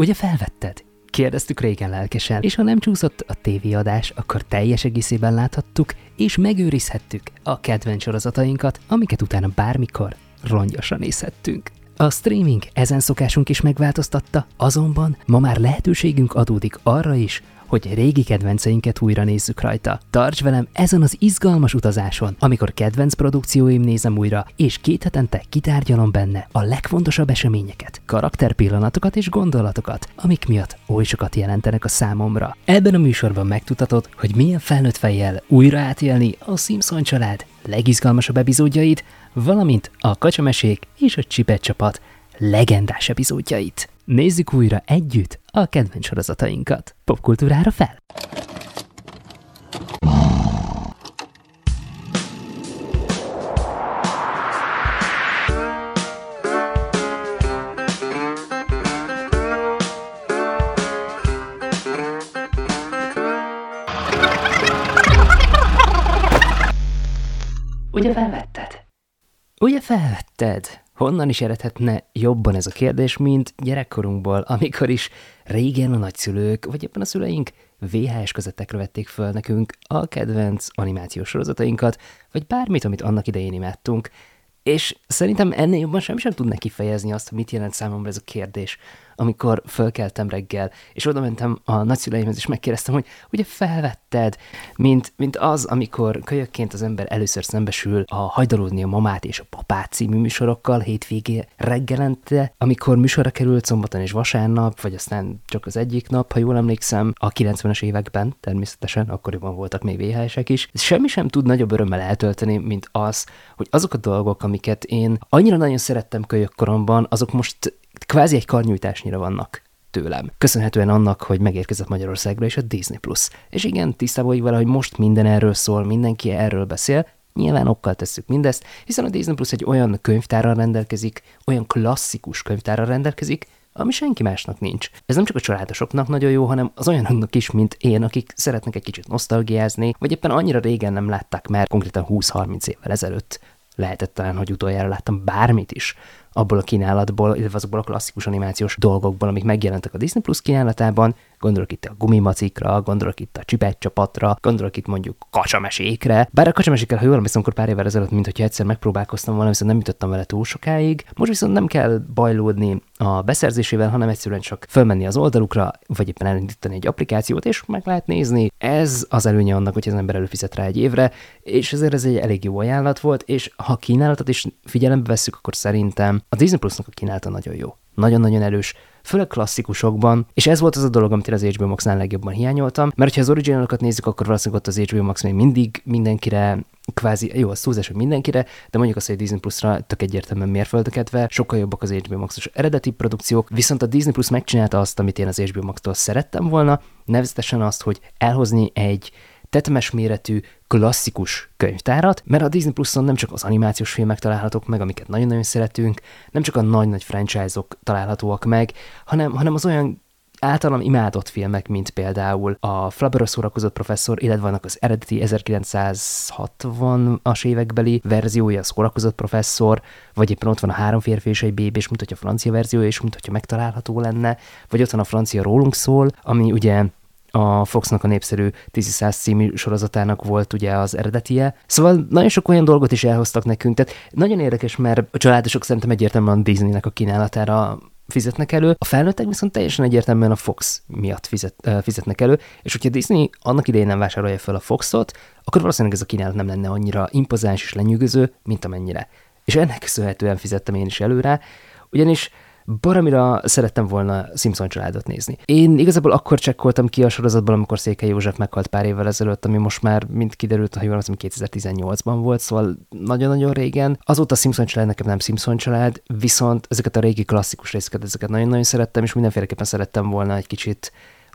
Ugye felvetted? Kérdeztük régen lelkesen, és ha nem csúszott a tévéadás, akkor teljes egészében láthattuk, és megőrizhettük a kedvenc sorozatainkat, amiket utána bármikor rongyosan nézhettünk. A streaming ezen szokásunk is megváltoztatta, azonban ma már lehetőségünk adódik arra is, hogy régi kedvenceinket újra nézzük rajta. Tarts velem ezen az izgalmas utazáson, amikor kedvenc produkcióim nézem újra, és két hetente kitárgyalom benne a legfontosabb eseményeket, karakterpillanatokat és gondolatokat, amik miatt oly sokat jelentenek a számomra. Ebben a műsorban megtudhatod, hogy milyen felnőtt fejjel újra átélni a Simpson család legizgalmasabb epizódjait, valamint a kacsamesék és a csipet csapat legendás epizódjait. Nézzük újra együtt a kedvenc sorozatainkat. Popkultúrára fel! Ugye felvetted? Ugye felvetted? Honnan is eredhetne jobban ez a kérdés, mint gyerekkorunkból, amikor is régen a nagyszülők, vagy éppen a szüleink VHS közöttekre vették föl nekünk a kedvenc animációs sorozatainkat, vagy bármit, amit annak idején imádtunk, és szerintem ennél jobban semmi sem tudna kifejezni azt, hogy mit jelent számomra ez a kérdés amikor fölkeltem reggel, és oda mentem a nagyszüleimhez, és megkérdeztem, hogy ugye felvetted, mint, mint az, amikor kölyökként az ember először szembesül a Hajdalódni a mamát és a papát című műsorokkal hétvégé reggelente, amikor műsorra került szombaton és vasárnap, vagy aztán csak az egyik nap, ha jól emlékszem, a 90-es években természetesen, akkoriban voltak még VHS-ek is. Semmi sem tud nagyobb örömmel eltölteni, mint az, hogy azok a dolgok, amiket én annyira nagyon szerettem kölyökkoromban, azok most kvázi egy karnyújtásnyira vannak tőlem. Köszönhetően annak, hogy megérkezett Magyarországra is a Disney Plus. És igen, tisztában vagyok vele, hogy most minden erről szól, mindenki erről beszél, Nyilván okkal tesszük mindezt, hiszen a Disney Plus egy olyan könyvtárral rendelkezik, olyan klasszikus könyvtárral rendelkezik, ami senki másnak nincs. Ez nem csak a családosoknak nagyon jó, hanem az olyanoknak is, mint én, akik szeretnek egy kicsit nosztalgiázni, vagy éppen annyira régen nem látták már, konkrétan 20-30 évvel ezelőtt lehetett talán, hogy utoljára láttam bármit is abból a kínálatból, illetve azokból a klasszikus animációs dolgokból, amik megjelentek a Disney Plus kínálatában, gondolok itt a gumimacikra, gondolok itt a csipet csapatra, gondolok itt mondjuk kacsamesékre. Bár a kacsamesékkel, ha jól emlékszem, akkor pár évvel ezelőtt, mint hogyha egyszer megpróbálkoztam volna, viszont nem jutottam vele túl sokáig. Most viszont nem kell bajlódni a beszerzésével, hanem egyszerűen csak fölmenni az oldalukra, vagy éppen elindítani egy applikációt, és meg lehet nézni. Ez az előnye annak, hogy az ember előfizet rá egy évre, és ezért ez egy elég jó ajánlat volt, és ha kínálatot is figyelembe vesszük, akkor szerintem a Disney Plusnak a kínálata nagyon jó. Nagyon-nagyon erős, főleg klasszikusokban, és ez volt az a dolog, amit az HBO Max-nál legjobban hiányoltam, mert ha az originalokat nézzük, akkor valószínűleg ott az HBO Max még mindig mindenkire kvázi, jó, az túlzás, hogy mindenkire, de mondjuk azt, hogy a Disney Plus-ra tök egyértelműen mérföldöketve, sokkal jobbak az HBO Max-os eredeti produkciók, viszont a Disney Plus megcsinálta azt, amit én az HBO Max-tól szerettem volna, nevezetesen azt, hogy elhozni egy tetemes méretű, klasszikus könyvtárat, mert a Disney Plus-on nem csak az animációs filmek találhatók meg, amiket nagyon-nagyon szeretünk, nem csak a nagy-nagy franchise-ok találhatóak meg, hanem, hanem az olyan általam imádott filmek, mint például a Flabberra szórakozott professzor, illetve vannak az eredeti 1960-as évekbeli verziója, a szórakozott professzor, vagy éppen ott van a három férfi és egy bébi, és mutatja a francia verziója, és mutatja megtalálható lenne, vagy ott van a francia rólunk szól, ami ugye a Foxnak a népszerű Tízi Száz című sorozatának volt ugye az eredetie. Szóval nagyon sok olyan dolgot is elhoztak nekünk, tehát nagyon érdekes, mert a családosok szerintem egyértelműen Disneynek a kínálatára fizetnek elő, a felnőttek viszont teljesen egyértelműen a Fox miatt fizet, fizetnek elő, és hogyha Disney annak idején nem vásárolja fel a Foxot, akkor valószínűleg ez a kínálat nem lenne annyira impozáns és lenyűgöző, mint amennyire. És ennek köszönhetően fizettem én is előre, ugyanis baromira szerettem volna Simpson családot nézni. Én igazából akkor csekkoltam ki a sorozatból, amikor Székely József meghalt pár évvel ezelőtt, ami most már, mint kiderült, ha jól az, 2018-ban volt, szóval nagyon-nagyon régen. Azóta Simpson család nekem nem Simpson család, viszont ezeket a régi klasszikus részeket, ezeket nagyon-nagyon szerettem, és mindenféleképpen szerettem volna egy kicsit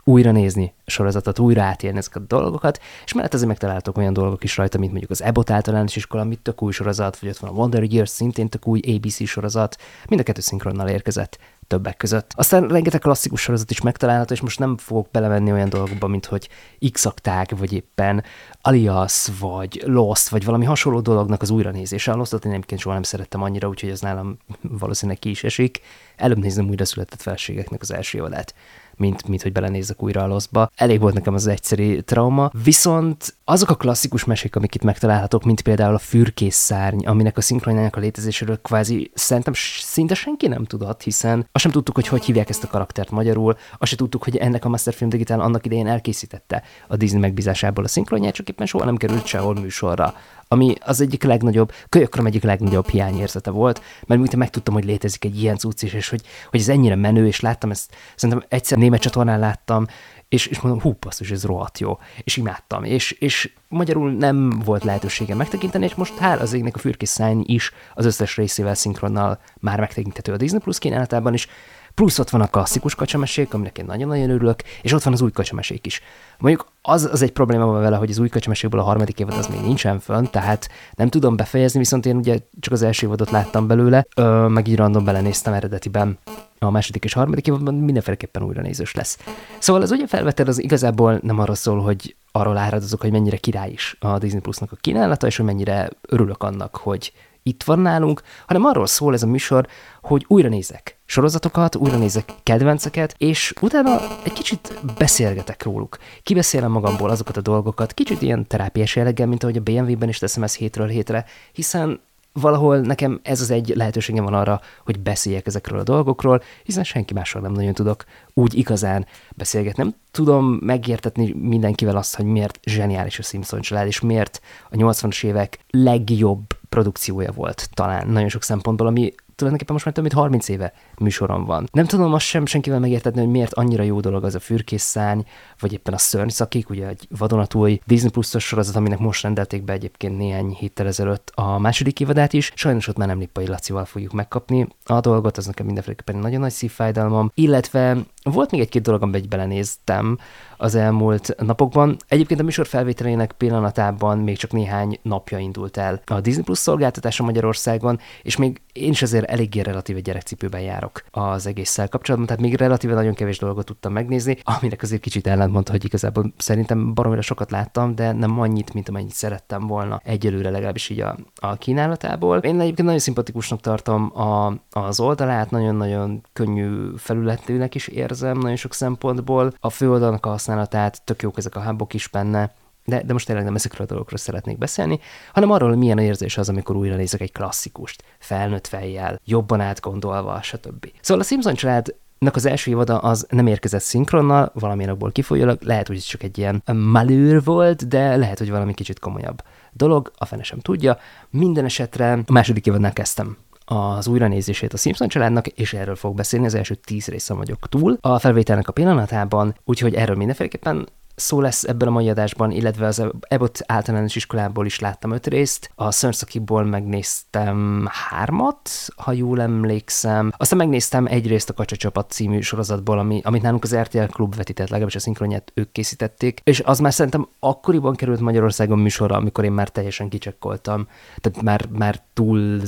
újra nézni sorozatot, újra átélni ezeket a dolgokat, és mellett azért megtaláltok olyan dolgok is rajta, mint mondjuk az Ebot általános iskola, amit tök új sorozat, vagy ott van a Wonder Years, szintén tök új ABC sorozat, mind a kettő szinkronnal érkezett. többek között. Aztán rengeteg klasszikus sorozat is megtalálható, és most nem fogok belemenni olyan dolgokba, mint hogy x vagy éppen Alias, vagy Lost, vagy valami hasonló dolognak az újranézése. A Lostot én egyébként soha nem szerettem annyira, úgyhogy ez nálam valószínűleg ki is esik. Előbb nézem újra született felségeknek az első évadát mint, mint hogy belenézzek újra a loszba. Elég volt nekem az egyszerű trauma. Viszont azok a klasszikus mesék, amik itt megtalálhatók, mint például a fürkész szárny, aminek a szinkronjának a létezéséről kvázi szerintem szinte senki nem tudott, hiszen azt sem tudtuk, hogy hogy hívják ezt a karaktert magyarul, azt sem tudtuk, hogy ennek a Masterfilm Digital annak idején elkészítette a Disney megbízásából a szinkronját, csak éppen soha nem került sehol műsorra ami az egyik legnagyobb, kölyökrom egyik legnagyobb hiányérzete volt, mert miután megtudtam, hogy létezik egy ilyen cucc is, és hogy, hogy ez ennyire menő, és láttam ezt, szerintem egyszer német csatornán láttam, és, és mondom, hú, basszus, ez rohadt jó, és imádtam, és, és magyarul nem volt lehetőségem megtekinteni, és most hál' az égnek a fürkész is az összes részével szinkronnal már megtekinthető a Disney Plus kínálatában is, Plusz ott van a klasszikus kacsamesék, aminek én nagyon-nagyon örülök, és ott van az új kacsamesék is. Mondjuk az, az egy probléma van vele, hogy az új kacsameséből a harmadik évad az még nincsen fönn, tehát nem tudom befejezni, viszont én ugye csak az első évadot láttam belőle, ö, meg így random belenéztem eredetiben a második és harmadik évadban mindenféleképpen újra nézős lesz. Szóval az ugye felveted, az igazából nem arról szól, hogy arról áradozok, hogy mennyire király is a Disney Plusnak a kínálata, és hogy mennyire örülök annak, hogy itt van nálunk, hanem arról szól ez a műsor, hogy újra nézek sorozatokat, újra nézek kedvenceket, és utána egy kicsit beszélgetek róluk. Kibeszélem magamból azokat a dolgokat, kicsit ilyen terápiás jelleggel, mint ahogy a BMW-ben is teszem ezt hétről hétre, hiszen valahol nekem ez az egy lehetőségem van arra, hogy beszéljek ezekről a dolgokról, hiszen senki mással nem nagyon tudok úgy igazán beszélgetni. Nem tudom megértetni mindenkivel azt, hogy miért zseniális a Simpson család, és miért a 80-as évek legjobb produkciója volt talán nagyon sok szempontból, ami tulajdonképpen most már több mint 30 éve műsorom van. Nem tudom azt sem senkivel megértetni, hogy miért annyira jó dolog az a fürkészszány, vagy éppen a szörnyszakik, ugye egy vadonatúj Disney Plus-os sorozat, aminek most rendelték be egyébként néhány héttel ezelőtt a második évadát is. Sajnos ott már nem Lippai Lacival fogjuk megkapni a dolgot, az nekem mindenféleképpen nagyon nagy szívfájdalmam. Illetve volt még egy-két dolog, amiben belenéztem az elmúlt napokban. Egyébként a műsor felvételének pillanatában még csak néhány napja indult el a Disney Plus szolgáltatása Magyarországon, és még én is azért eléggé relatíve gyerekcipőben járok az egésszel kapcsolatban, tehát még relatíve nagyon kevés dolgot tudtam megnézni, aminek azért kicsit ellentmondta, hogy igazából szerintem baromira sokat láttam, de nem annyit, mint amennyit szerettem volna egyelőre legalábbis így a, a kínálatából. Én egyébként nagyon szimpatikusnak tartom a, az oldalát, nagyon-nagyon könnyű felületűnek is érzem nagyon sok szempontból. A főoldalnak a használatát, tök jók ezek a hábok is benne, de, de most tényleg nem ezekről a dolgokról szeretnék beszélni, hanem arról, hogy milyen érzés az, amikor újra nézek egy klasszikust, felnőtt fejjel, jobban átgondolva, stb. Szóval a Simpson család Nak az első évada az nem érkezett szinkronnal, valamilyen abból kifolyólag, lehet, hogy csak egy ilyen malőr volt, de lehet, hogy valami kicsit komolyabb dolog, a fene sem tudja. Minden esetre a második évadnál kezdtem az újranézését a Simpson családnak, és erről fog beszélni, az első tíz része vagyok túl a felvételnek a pillanatában, úgyhogy erről mindenféleképpen szó lesz ebben a mai adásban, illetve az Ebbot általános iskolából is láttam öt részt, a Szörnyszakiból megnéztem hármat, ha jól emlékszem. Aztán megnéztem egy részt a Kacsa Csapat című sorozatból, ami, amit nálunk az RTL Klub vetített, legalábbis a szinkronját ők készítették, és az már szerintem akkoriban került Magyarországon műsorra, amikor én már teljesen kicsekkoltam, tehát már, már túl,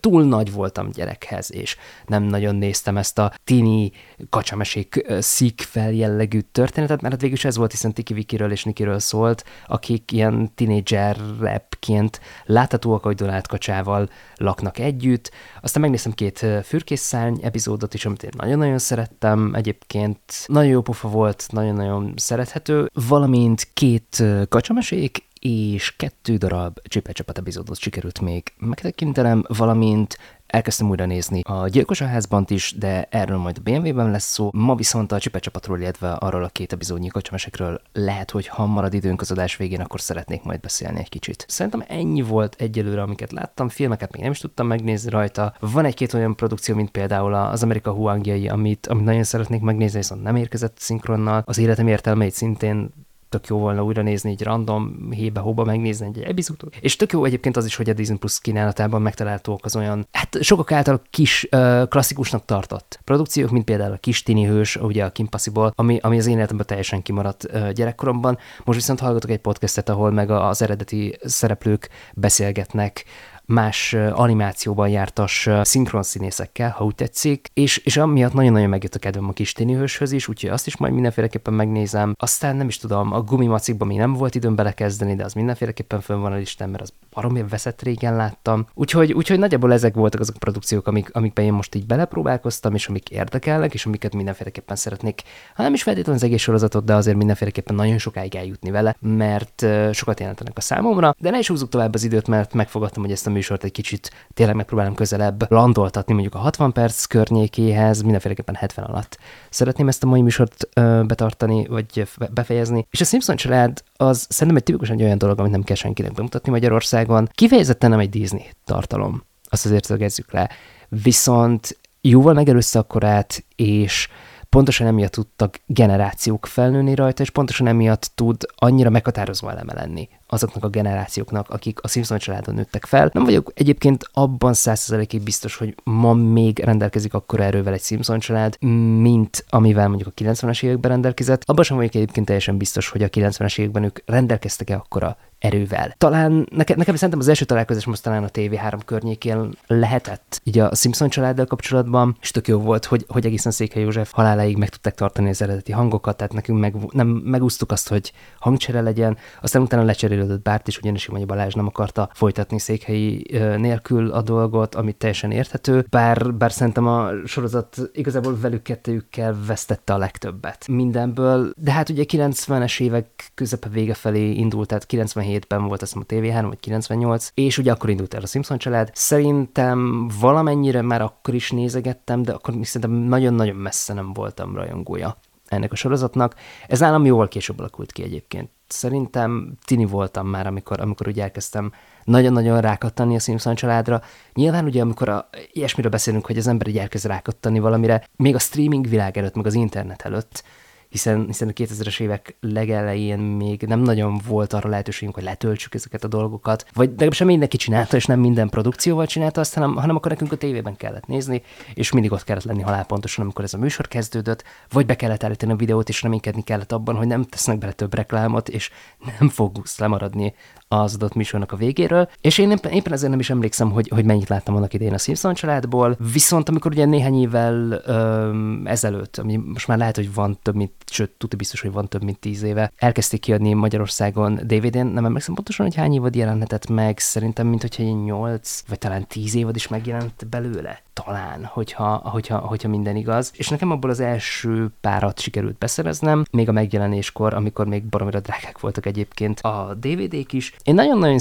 túl nagy voltam gyerekhez, és nem nagyon néztem ezt a tini kacsamesék szik feljellegű történetet, mert hát végül is ez volt, hiszen hiszen Tiki Vikiről és Nikiről szólt, akik ilyen tinédzser rapként láthatóak, hogy Donald Kacsával laknak együtt. Aztán megnéztem két fürkészszárny epizódot is, amit én nagyon-nagyon szerettem. Egyébként nagyon jó pofa volt, nagyon-nagyon szerethető, valamint két kacsamesék, és kettő darab csipecsapat epizódot sikerült még megtekintenem, valamint Elkezdtem újra nézni a Gyilkos a házban is, de erről majd a BMW-ben lesz szó. Ma viszont a csipecsapatról, illetve arról a két epizódnyi kocsamesekről lehet, hogy ha marad időnk az adás végén, akkor szeretnék majd beszélni egy kicsit. Szerintem ennyi volt egyelőre, amiket láttam. Filmeket még nem is tudtam megnézni rajta. Van egy-két olyan produkció, mint például az Amerika Huangjai, amit, amit nagyon szeretnék megnézni, viszont nem érkezett szinkronnal. Az életem értelmeit szintén tök jó volna újra nézni, egy random hébe-hóba megnézni egy epizódot. És tök jó egyébként az is, hogy a Disney Plus kínálatában megtalálhatók az olyan, hát sokak által kis uh, klasszikusnak tartott produkciók, mint például a Kis Tini Hős, ugye a Kim Possible, ami, ami az én életemben teljesen kimaradt uh, gyerekkoromban. Most viszont hallgatok egy podcastet, ahol meg az eredeti szereplők beszélgetnek más animációban jártas szinkron színészekkel, ha úgy tetszik, és, és amiatt nagyon-nagyon megjött a kedvem a kis hőshöz is, úgyhogy azt is majd mindenféleképpen megnézem. Aztán nem is tudom, a gumimacikban még nem volt időm belekezdeni, de az mindenféleképpen fönn van a listán, mert az baromi veszett régen láttam. Úgyhogy, úgyhogy nagyjából ezek voltak azok a produkciók, amik, amikben én most így belepróbálkoztam, és amik érdekelnek, és amiket mindenféleképpen szeretnék, ha nem is feltétlenül az egész sorozatot, de azért mindenféleképpen nagyon sokáig eljutni vele, mert sokat jelentenek a számomra. De ne is húzzuk tovább az időt, mert megfogadtam, hogy ezt a műsort egy kicsit tényleg megpróbálom közelebb landoltatni mondjuk a 60 perc környékéhez, mindenféleképpen 70 alatt. Szeretném ezt a mai műsort ö, betartani, vagy befejezni. És a Simpson család az szerintem egy tipikusan egy olyan dolog, amit nem kell senkinek bemutatni Magyarországon. Kifejezetten nem egy Disney tartalom. Azt azért szögezzük le. Viszont jóval megelőzte akkorát, és pontosan emiatt tudtak generációk felnőni rajta, és pontosan emiatt tud annyira meghatározó eleme lenni azoknak a generációknak, akik a Simpson családon nőttek fel. Nem vagyok egyébként abban százszerzelékig biztos, hogy ma még rendelkezik akkor erővel egy Simpson család, mint amivel mondjuk a 90-es években rendelkezett. Abban sem vagyok egyébként teljesen biztos, hogy a 90-es években ők rendelkeztek-e akkora erővel. Talán nekem, nekem szerintem az első találkozás most talán a TV3 környékén lehetett, így a Simpson családdal kapcsolatban, és tök jó volt, hogy, hogy egészen Székely József haláláig meg tudták tartani az eredeti hangokat, tehát nekünk meg, nem, megúsztuk azt, hogy hangcsere legyen, aztán utána lecserélődött Bárt is, ugyanis Imanyi Balázs nem akarta folytatni székhelyi nélkül a dolgot, amit teljesen érthető, bár, bár szerintem a sorozat igazából velük kettőjükkel vesztette a legtöbbet mindenből, de hát ugye 90-es évek közepe vége felé indult, tehát 97 97-ben volt azt mondom a TV3, vagy 98, és ugye akkor indult el a Simpson család. Szerintem valamennyire már akkor is nézegettem, de akkor szerintem nagyon-nagyon messze nem voltam rajongója ennek a sorozatnak. Ez nálam jóval később alakult ki egyébként. Szerintem tini voltam már, amikor, amikor úgy elkezdtem nagyon-nagyon rákattani a Simpson családra. Nyilván ugye, amikor a, ilyesmiről beszélünk, hogy az ember így elkezd rákattani valamire, még a streaming világ előtt, meg az internet előtt, hiszen, hiszen a 2000-es évek legelején még nem nagyon volt arra lehetőségünk, hogy letöltsük ezeket a dolgokat, vagy legalábbis sem mindenki csinálta, és nem minden produkcióval csinálta azt, hanem, hanem akkor nekünk a tévében kellett nézni, és mindig ott kellett lenni halálpontosan, amikor ez a műsor kezdődött, vagy be kellett állítani a videót, és reménykedni kellett abban, hogy nem tesznek bele több reklámot, és nem fog lemaradni az adott műsornak a végéről, és én éppen, éppen ezért nem is emlékszem, hogy, hogy mennyit láttam annak idején a Simpson családból, viszont amikor ugye néhány évvel öm, ezelőtt, ami most már lehet, hogy van több mint, sőt, tudja biztos, hogy van több mint tíz éve, elkezdték kiadni Magyarországon DVD-n, nem emlékszem pontosan, hogy hány évad jelenhetett meg, szerintem, mint hogyha egy nyolc, vagy talán tíz évad is megjelent belőle talán, hogyha, hogyha, hogyha minden igaz. És nekem abból az első párat sikerült beszereznem, még a megjelenéskor, amikor még baromira drágák voltak egyébként a DVD-k is. Én nagyon-nagyon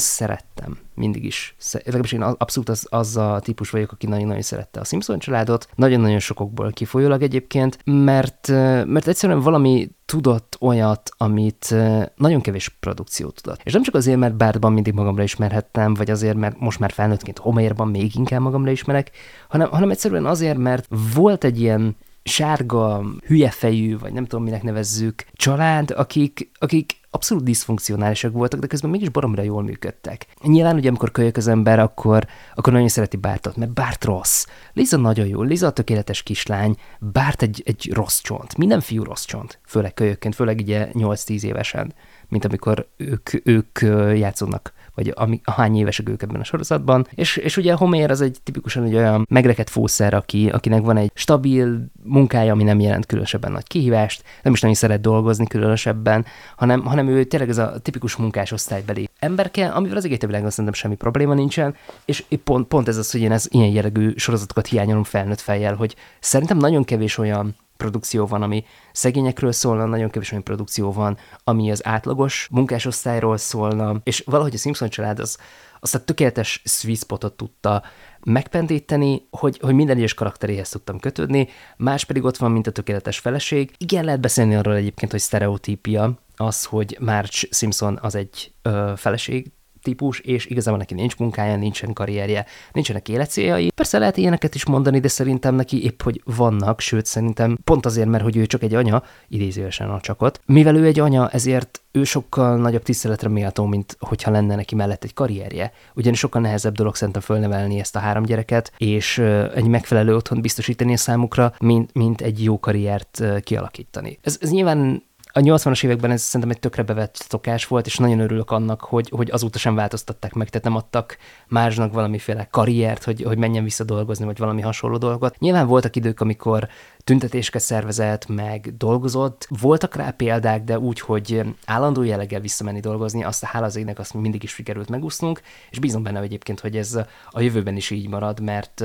szerettem mindig is. Legalábbis én abszolút az, az a típus vagyok, aki nagyon-nagyon szerette a Simpson családot, nagyon-nagyon sokokból kifolyólag egyébként, mert, mert egyszerűen valami tudott olyat, amit nagyon kevés produkció tudott. És nem csak azért, mert Bártban mindig magamra ismerhettem, vagy azért, mert most már felnőttként Homerban még inkább magamra ismerek, hanem, hanem egyszerűen azért, mert volt egy ilyen sárga, hülyefejű, vagy nem tudom, minek nevezzük, család, akik, akik abszolút diszfunkcionálisak voltak, de közben mégis baromra jól működtek. Nyilván, ugye amikor kölyök az ember, akkor, akkor nagyon szereti Bártot, mert Bárt rossz. Liza nagyon jó, Liza a tökéletes kislány, Bárt egy, egy rossz csont. Minden fiú rossz csont, főleg kölyökként, főleg ugye 8-10 évesen, mint amikor ők, ők játszódnak vagy ami, hány évesek ők ebben a sorozatban. És, és ugye Homer az egy tipikusan egy olyan megrekedt fószer, aki, akinek van egy stabil munkája, ami nem jelent különösebben nagy kihívást, nem is nagyon szeret dolgozni különösebben, hanem, hanem ő tényleg ez a tipikus munkás osztálybeli emberke, amivel az egész világon szerintem semmi probléma nincsen, és pont, pont ez az, hogy én ez ilyen jellegű sorozatokat hiányolom felnőtt fejjel, hogy szerintem nagyon kevés olyan produkció van, ami szegényekről szólna, nagyon kevés olyan produkció van, ami az átlagos munkásosztályról szólna, és valahogy a Simpson család az, azt a tökéletes sweet spotot tudta megpendíteni, hogy, hogy minden egyes karakteréhez tudtam kötődni, más pedig ott van, mint a tökéletes feleség. Igen, lehet beszélni arról egyébként, hogy sztereotípia, az, hogy Marge Simpson az egy ö, feleség, típus, és igazából neki nincs munkája, nincsen karrierje, nincsenek életcéljai. Persze lehet ilyeneket is mondani, de szerintem neki épp, hogy vannak, sőt szerintem pont azért, mert hogy ő csak egy anya, idézőesen a csakot. Mivel ő egy anya, ezért ő sokkal nagyobb tiszteletre méltó, mint hogyha lenne neki mellett egy karrierje. Ugyanis sokkal nehezebb dolog szerintem fölnevelni ezt a három gyereket, és egy megfelelő otthon biztosítani a számukra, mint, mint egy jó karriert kialakítani. Ez, ez nyilván A 80-as években ez szerintem egy tökre bevett szokás volt, és nagyon örülök annak, hogy, hogy azóta sem változtatták meg, tehát nem adtak másnak valamiféle karriert, hogy, hogy menjen vissza dolgozni, vagy valami hasonló dolgot. Nyilván voltak idők, amikor tüntetéseket szervezett, meg dolgozott. Voltak rá példák, de úgy, hogy állandó jelleggel visszamenni dolgozni, azt a hála az égnek azt mindig is sikerült megúsznunk, és bízom benne egyébként, hogy ez a jövőben is így marad, mert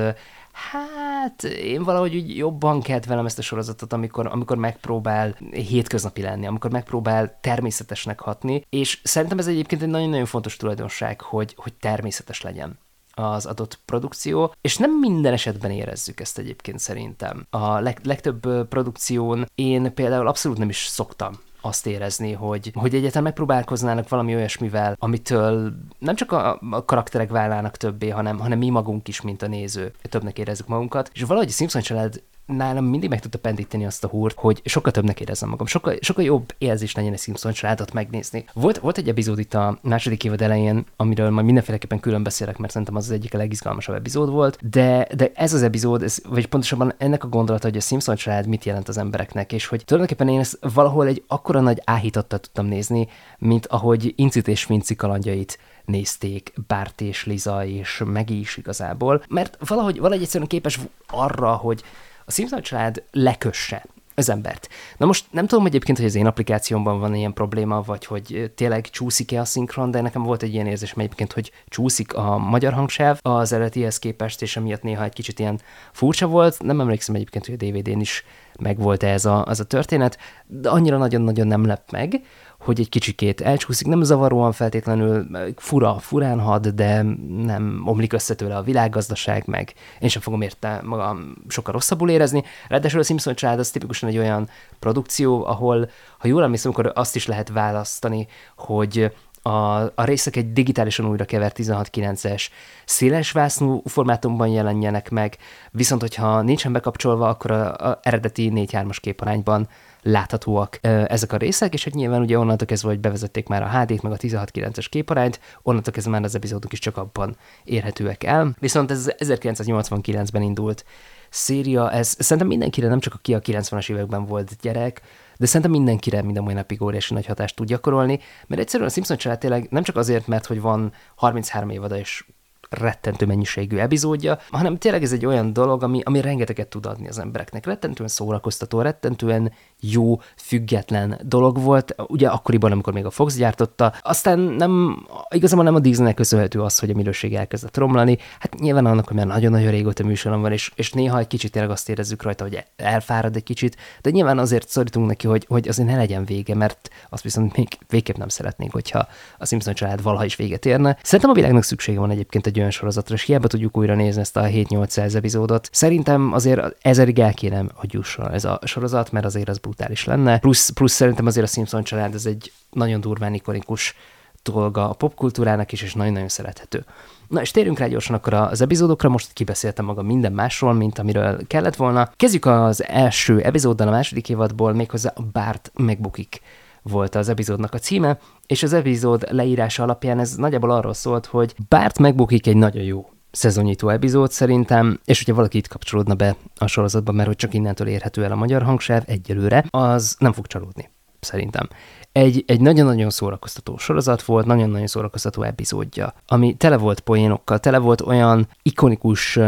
Hát én valahogy úgy jobban kedvelem ezt a sorozatot, amikor, amikor megpróbál hétköznapi lenni, amikor megpróbál természetesnek hatni, és szerintem ez egyébként egy nagyon-nagyon fontos tulajdonság, hogy, hogy természetes legyen az adott produkció, és nem minden esetben érezzük ezt egyébként szerintem. A leg, legtöbb produkción én például abszolút nem is szoktam azt érezni, hogy, hogy egyáltalán megpróbálkoznának valami olyasmivel, amitől nem csak a, a karakterek válnának többé, hanem, hanem mi magunk is, mint a néző, többnek érezzük magunkat. És valahogy a Simpson család nálam mindig meg tudta pendíteni azt a húrt, hogy sokkal többnek érezzem magam, sokkal, sokkal jobb érzés legyen a Simpson családot megnézni. Volt, volt egy epizód itt a második évad elején, amiről majd mindenféleképpen külön beszélek, mert szerintem az az egyik a legizgalmasabb epizód volt, de, de ez az epizód, ez, vagy pontosabban ennek a gondolata, hogy a Simpson család mit jelent az embereknek, és hogy tulajdonképpen én ezt valahol egy akkora nagy áhítattal tudtam nézni, mint ahogy Incit és Finci kalandjait nézték Bárt és Liza és Megi is igazából, mert valahogy, valahogy egyszerűen képes arra, hogy a Simpson család lekösse az embert. Na most nem tudom egyébként, hogy az én applikációmban van ilyen probléma, vagy hogy tényleg csúszik-e a szinkron, de nekem volt egy ilyen érzés egyébként, hogy csúszik a magyar hangsáv az eredetihez képest, és emiatt néha egy kicsit ilyen furcsa volt. Nem emlékszem egyébként, hogy a DVD-n is megvolt -e ez a, az a történet, de annyira nagyon-nagyon nem lep meg, hogy egy kicsikét elcsúszik, nem zavaróan feltétlenül, fura, furán had, de nem omlik össze tőle a világgazdaság, meg én sem fogom érte magam sokkal rosszabbul érezni. Ráadásul a Simpson család az tipikusan egy olyan produkció, ahol, ha jól emlékszem, akkor azt is lehet választani, hogy a, a részek egy digitálisan újra kevert 16.9-es széles vásznú formátumban jelenjenek meg, viszont hogyha nincsen bekapcsolva, akkor a, a eredeti 4-3-as képarányban láthatóak ezek a részek, és hogy nyilván ugye onnantól kezdve, hogy bevezették már a HD-t, meg a 16.9-es képarányt, onnantól kezdve már az epizódok is csak abban érhetőek el. Viszont ez 1989-ben indult széria, ez szerintem mindenkire, nem csak aki a 90-as években volt gyerek, de szerintem mindenkire minden mai napig óriási nagy hatást tud gyakorolni, mert egyszerűen a Simpson család tényleg nem csak azért, mert hogy van 33 évada és rettentő mennyiségű epizódja, hanem tényleg ez egy olyan dolog, ami, ami rengeteget tud adni az embereknek. Rettentően szórakoztató, rettentően jó, független dolog volt, ugye akkoriban, amikor még a Fox gyártotta. Aztán nem, igazából nem a Disneynek köszönhető az, hogy a minőség elkezdett romlani. Hát nyilván annak, hogy már nagyon-nagyon régóta műsoron van, és, és néha egy kicsit tényleg azt érezzük rajta, hogy elfárad egy kicsit, de nyilván azért szorítunk neki, hogy, hogy azért ne legyen vége, mert azt viszont még végképp nem szeretnénk, hogyha a Simpson család valaha is véget érne. Szerintem a világnak szüksége van egyébként egy olyan sorozatra, és hiába tudjuk újra nézni ezt a 7-800 epizódot. Szerintem azért ezerig el kéne, hogy jusson ez a sorozat, mert azért az brutális lenne. Plusz, plusz szerintem azért a Simpson család ez egy nagyon durván ikonikus dolga a popkultúrának is, és nagyon-nagyon szerethető. Na és térjünk rá gyorsan akkor az epizódokra, most kibeszéltem magam minden másról, mint amiről kellett volna. Kezdjük az első epizóddal a második évadból, méghozzá a Bart megbukik volt az epizódnak a címe, és az epizód leírása alapján ez nagyjából arról szólt, hogy Bart megbukik egy nagyon jó szezonnyitó epizód szerintem, és hogyha valaki itt kapcsolódna be a sorozatba, mert hogy csak innentől érhető el a magyar hangsáv egyelőre, az nem fog csalódni, szerintem. Egy, egy nagyon-nagyon szórakoztató sorozat volt, nagyon-nagyon szórakoztató epizódja, ami tele volt poénokkal, tele volt olyan ikonikus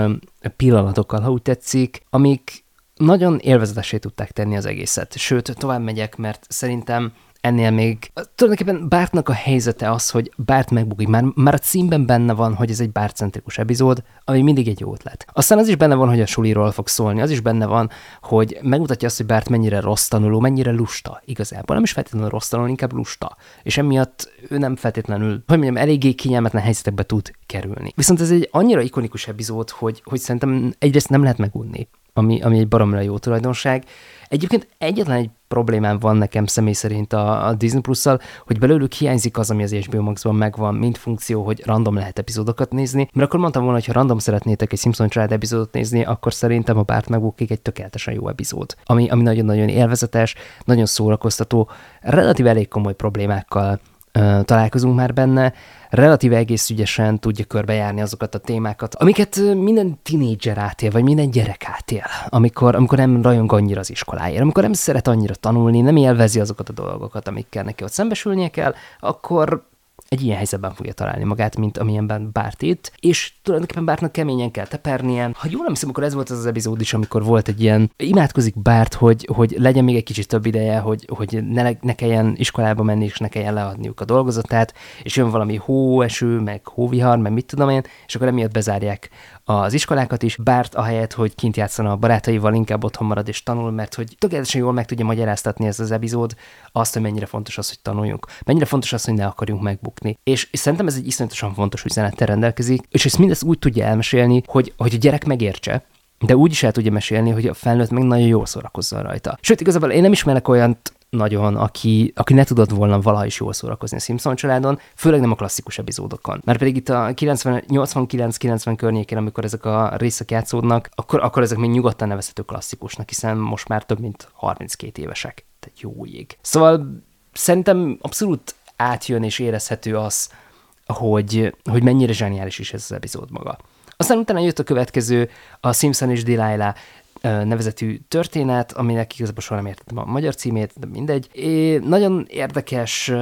pillanatokkal, ha úgy tetszik, amik nagyon élvezetesé tudták tenni az egészet. Sőt, tovább megyek, mert szerintem ennél még tulajdonképpen Bártnak a helyzete az, hogy Bárt megbukik. Már, már a címben benne van, hogy ez egy Bárt-centrikus epizód, ami mindig egy jó ötlet. Aztán az is benne van, hogy a suliról fog szólni, az is benne van, hogy megmutatja azt, hogy Bárt mennyire rossz tanuló, mennyire lusta igazából. Nem is feltétlenül rossz tanuló, inkább lusta. És emiatt ő nem feltétlenül, hogy mondjam, eléggé kényelmetlen helyzetekbe tud kerülni. Viszont ez egy annyira ikonikus epizód, hogy, hogy szerintem egyrészt nem lehet megunni ami, ami egy baromra jó tulajdonság. Egyébként egyetlen egy problémám van nekem személy szerint a, a Disney plus hogy belőlük hiányzik az, ami az HBO Max-ban megvan, mint funkció, hogy random lehet epizódokat nézni. Mert akkor mondtam volna, hogy ha random szeretnétek egy Simpson család epizódot nézni, akkor szerintem a Bárt megbukik egy tökéletesen jó epizód, ami, ami nagyon-nagyon élvezetes, nagyon szórakoztató, relatív elég komoly problémákkal találkozunk már benne, relatíve egész ügyesen tudja körbejárni azokat a témákat, amiket minden tinédzser átél, vagy minden gyerek átél, amikor, amikor nem rajong annyira az iskoláért, amikor nem szeret annyira tanulni, nem élvezi azokat a dolgokat, amikkel neki ott szembesülnie kell, akkor egy ilyen helyzetben fogja találni magát, mint amilyenben Bárt itt, és tulajdonképpen Bártnak keményen kell tepernie. Ha jól emlékszem, akkor ez volt az az epizód is, amikor volt egy ilyen, imádkozik Bárt, hogy, hogy legyen még egy kicsit több ideje, hogy, hogy ne, ne kelljen iskolába menni, és ne kelljen leadniuk a dolgozatát, és jön valami hóeső, meg hóvihar, meg mit tudom én, és akkor emiatt bezárják az iskolákat is. Bárt ahelyett, hogy kint játszana a barátaival, inkább otthon marad és tanul, mert hogy tökéletesen jól meg tudja magyaráztatni ez az epizód azt, hogy mennyire fontos az, hogy tanuljunk. Mennyire fontos az, hogy ne akarjunk megbukni. És, és szerintem ez egy iszonyatosan fontos üzenettel rendelkezik, és ezt mindezt úgy tudja elmesélni, hogy, hogy a gyerek megértse, de úgy is el tudja mesélni, hogy a felnőtt meg nagyon jól szórakozzon rajta. Sőt, igazából én nem ismerek olyant nagyon, aki, aki ne tudott volna valaha is jól szórakozni a Simpson családon, főleg nem a klasszikus epizódokon. Mert pedig itt a 89-90 környékén, amikor ezek a részek játszódnak, akkor, akkor ezek még nyugodtan nevezhető klasszikusnak, hiszen most már több mint 32 évesek. Tehát jó ég. Szóval szerintem abszolút átjön és érezhető az, hogy, hogy mennyire zseniális is ez az epizód maga. Aztán utána jött a következő, a Simpson és Delilah nevezetű történet, aminek igazából soha nem értettem a magyar címét, de mindegy. É, nagyon érdekes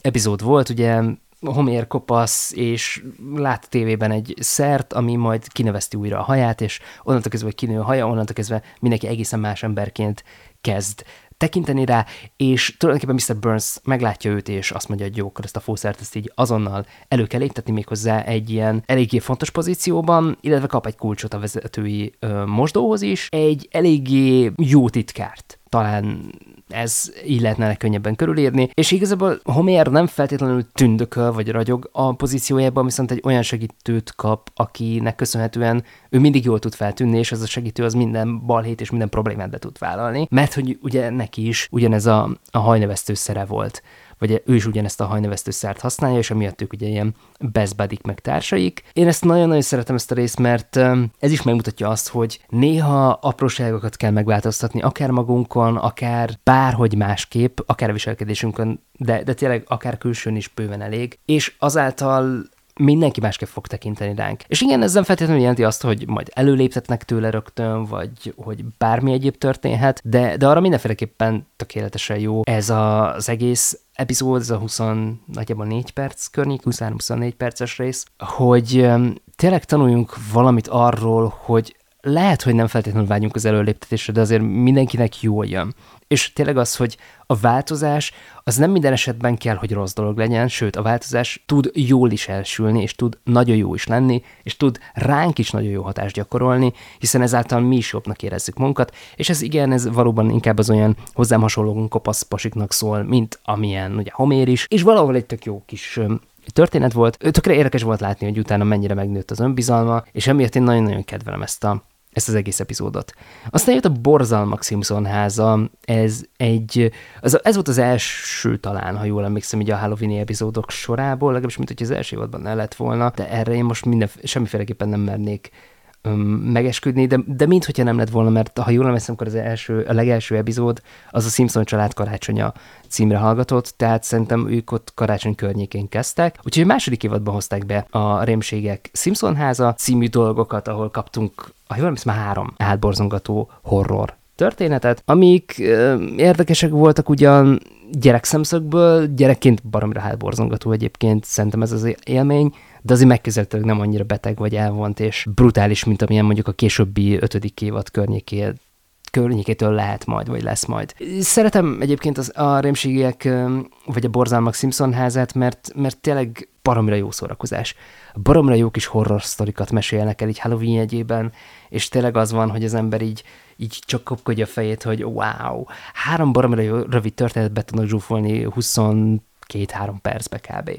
epizód volt, ugye Homér kopasz, és lát tévében egy szert, ami majd kinevezti újra a haját, és onnantól kezdve, hogy kinő a haja, onnantól kezdve mindenki egészen más emberként kezd tekinteni rá, és tulajdonképpen Mr. Burns meglátja őt, és azt mondja, hogy jó, akkor ezt a fószert ezt így azonnal elő kell léptetni méghozzá egy ilyen eléggé fontos pozícióban, illetve kap egy kulcsot a vezetői ö, mosdóhoz is, egy eléggé jó titkárt talán ez így lehetne könnyebben körülírni, és igazából Homer nem feltétlenül tündököl vagy ragyog a pozíciójában, viszont egy olyan segítőt kap, akinek köszönhetően ő mindig jól tud feltűnni, és ez a segítő az minden balhét és minden problémát be tud vállalni, mert hogy ugye neki is ugyanez a, a hajnevesztő szere volt vagy ő is ugyanezt a hajnevesztő szert használja, és amiatt ők ugye ilyen buddy meg társaik. Én ezt nagyon-nagyon szeretem ezt a részt, mert ez is megmutatja azt, hogy néha apróságokat kell megváltoztatni, akár magunkon, akár bárhogy másképp, akár a viselkedésünkön, de, de tényleg akár külsőn is bőven elég, és azáltal mindenki másképp fog tekinteni ránk. És igen, ez nem feltétlenül jelenti azt, hogy majd előléptetnek tőle rögtön, vagy hogy bármi egyéb történhet, de, de arra mindenféleképpen tökéletesen jó ez a, az egész epizód, ez a 20, nagyjából 4 perc környék, 23-24 perces rész, hogy tényleg tanuljunk valamit arról, hogy lehet, hogy nem feltétlenül vágyunk az előléptetésre, de azért mindenkinek jól jön. És tényleg az, hogy a változás az nem minden esetben kell, hogy rossz dolog legyen, sőt, a változás tud jól is elsülni, és tud nagyon jó is lenni, és tud ránk is nagyon jó hatást gyakorolni, hiszen ezáltal mi is jobbnak érezzük magunkat, és ez igen, ez valóban inkább az olyan hozzám hasonló kopasz pasiknak szól, mint amilyen ugye Homér is, és valahol egy tök jó kis történet volt. Tökre érdekes volt látni, hogy utána mennyire megnőtt az önbizalma, és emiatt én nagyon-nagyon kedvelem ezt a ezt az egész epizódot. Aztán jött a Borzalmak Simpson háza, ez egy, az, ez volt az első talán, ha jól emlékszem, így a Halloween epizódok sorából, legalábbis mint hogy az első évadban ne lett volna, de erre én most minden, semmiféleképpen nem mernék megesküdni, de, de minthogyha nem lett volna, mert ha jól emlékszem, akkor az első, a legelső epizód az a Simpson család karácsonya címre hallgatott, tehát szerintem ők ott karácsony környékén kezdtek. Úgyhogy a második évadban hozták be a Rémségek Simpson háza című dolgokat, ahol kaptunk, ha jól emlékszem, három átborzongató horror történetet, amik ö, érdekesek voltak ugyan gyerekszemszögből, gyerekként baromra hátborzongató egyébként, szerintem ez az élmény, de azért megközelítőleg nem annyira beteg vagy elvont és brutális, mint amilyen mondjuk a későbbi ötödik évad környéké környékétől lehet majd, vagy lesz majd. Szeretem egyébként az, a rémségiek, vagy a borzalmak Simpson házát, mert, mert tényleg baromira jó szórakozás. Baromira jó kis horror sztorikat mesélnek el így Halloween jegyében, és tényleg az van, hogy az ember így, így csak kopkodja a fejét, hogy wow, három baromira jó rövid történetet tudnak zsúfolni 20 két-három percbe kb.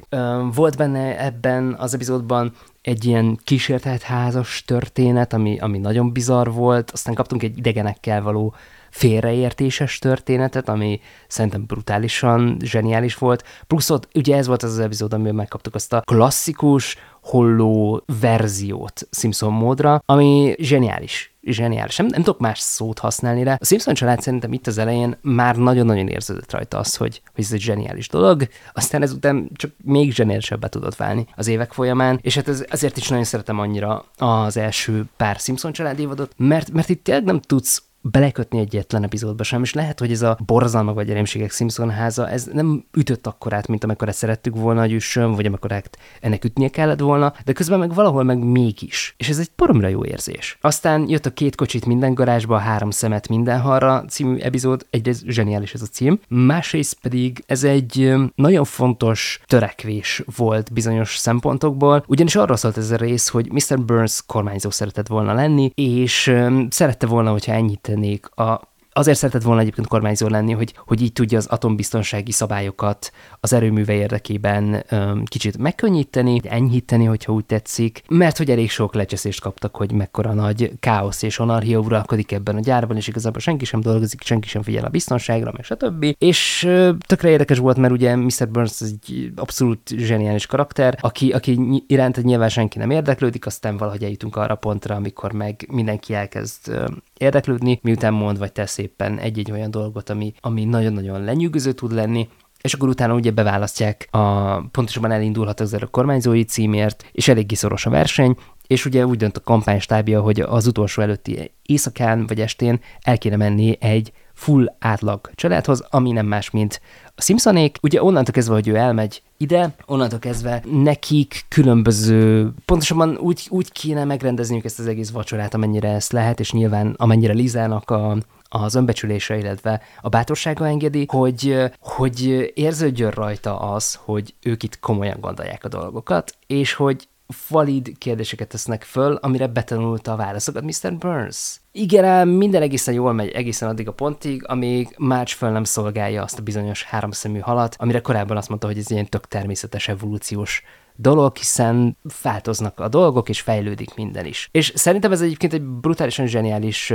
Volt benne ebben az epizódban egy ilyen kísértett házas történet, ami, ami nagyon bizarr volt, aztán kaptunk egy idegenekkel való félreértéses történetet, ami szerintem brutálisan zseniális volt. Plusz ott ugye ez volt az az epizód, amiben megkaptuk azt a klasszikus, holló verziót Simpson módra, ami zseniális zseniális. Nem, nem tudok más szót használni rá. A Simpson család szerintem itt az elején már nagyon-nagyon érződött rajta az, hogy, hogy ez egy zseniális dolog, aztán ezután csak még zseniálisabbá tudott válni az évek folyamán, és hát ez, ezért is nagyon szeretem annyira az első pár Simpson család évadot, mert, mert itt tényleg nem tudsz belekötni egyetlen epizódba sem, és lehet, hogy ez a borzalmak vagy reménységek Simpson háza, ez nem ütött akkorát, mint amikor ezt szerettük volna, hogy üssön, vagy amikor ennek ütnie kellett volna, de közben meg valahol meg mégis. És ez egy poromra jó érzés. Aztán jött a két kocsit minden garázsba, a három szemet minden harra című epizód, egyrészt zseniális ez a cím, másrészt pedig ez egy nagyon fontos törekvés volt bizonyos szempontokból, ugyanis arra szólt ez a rész, hogy Mr. Burns kormányzó szeretett volna lenni, és szerette volna, hogyha ennyit tennék a azért szeretett volna egyébként kormányzó lenni, hogy, hogy így tudja az atombiztonsági szabályokat az erőműve érdekében öm, kicsit megkönnyíteni, enyhíteni, hogyha úgy tetszik, mert hogy elég sok lecseszést kaptak, hogy mekkora nagy káosz és anarchia uralkodik ebben a gyárban, és igazából senki sem dolgozik, senki sem figyel a biztonságra, meg stb. És ö, tökre érdekes volt, mert ugye Mr. Burns egy abszolút zseniális karakter, aki, aki iránt nyilván senki nem érdeklődik, aztán valahogy eljutunk arra pontra, amikor meg mindenki elkezd érdeklődni, miután mond vagy tesz éppen egy-egy olyan dolgot, ami, ami nagyon-nagyon lenyűgöző tud lenni, és akkor utána ugye beválasztják, a, pontosabban elindulhat ezzel a kormányzói címért, és eléggé szoros a verseny, és ugye úgy dönt a kampánystábja, hogy az utolsó előtti éjszakán vagy estén el kéne menni egy full átlag családhoz, ami nem más, mint a Simpsonék. Ugye onnantól kezdve, hogy ő elmegy ide, onnantól kezdve nekik különböző, pontosabban úgy, úgy kéne megrendezniük ezt az egész vacsorát, amennyire ezt lehet, és nyilván amennyire Lizának a, az önbecsülése, illetve a bátorsága engedi, hogy, hogy érződjön rajta az, hogy ők itt komolyan gondolják a dolgokat, és hogy valid kérdéseket tesznek föl, amire betanulta a válaszokat Mr. Burns. Igen, minden egészen jól megy egészen addig a pontig, amíg Marge föl nem szolgálja azt a bizonyos háromszemű halat, amire korábban azt mondta, hogy ez ilyen tök természetes evolúciós dolog, hiszen változnak a dolgok, és fejlődik minden is. És szerintem ez egyébként egy brutálisan zseniális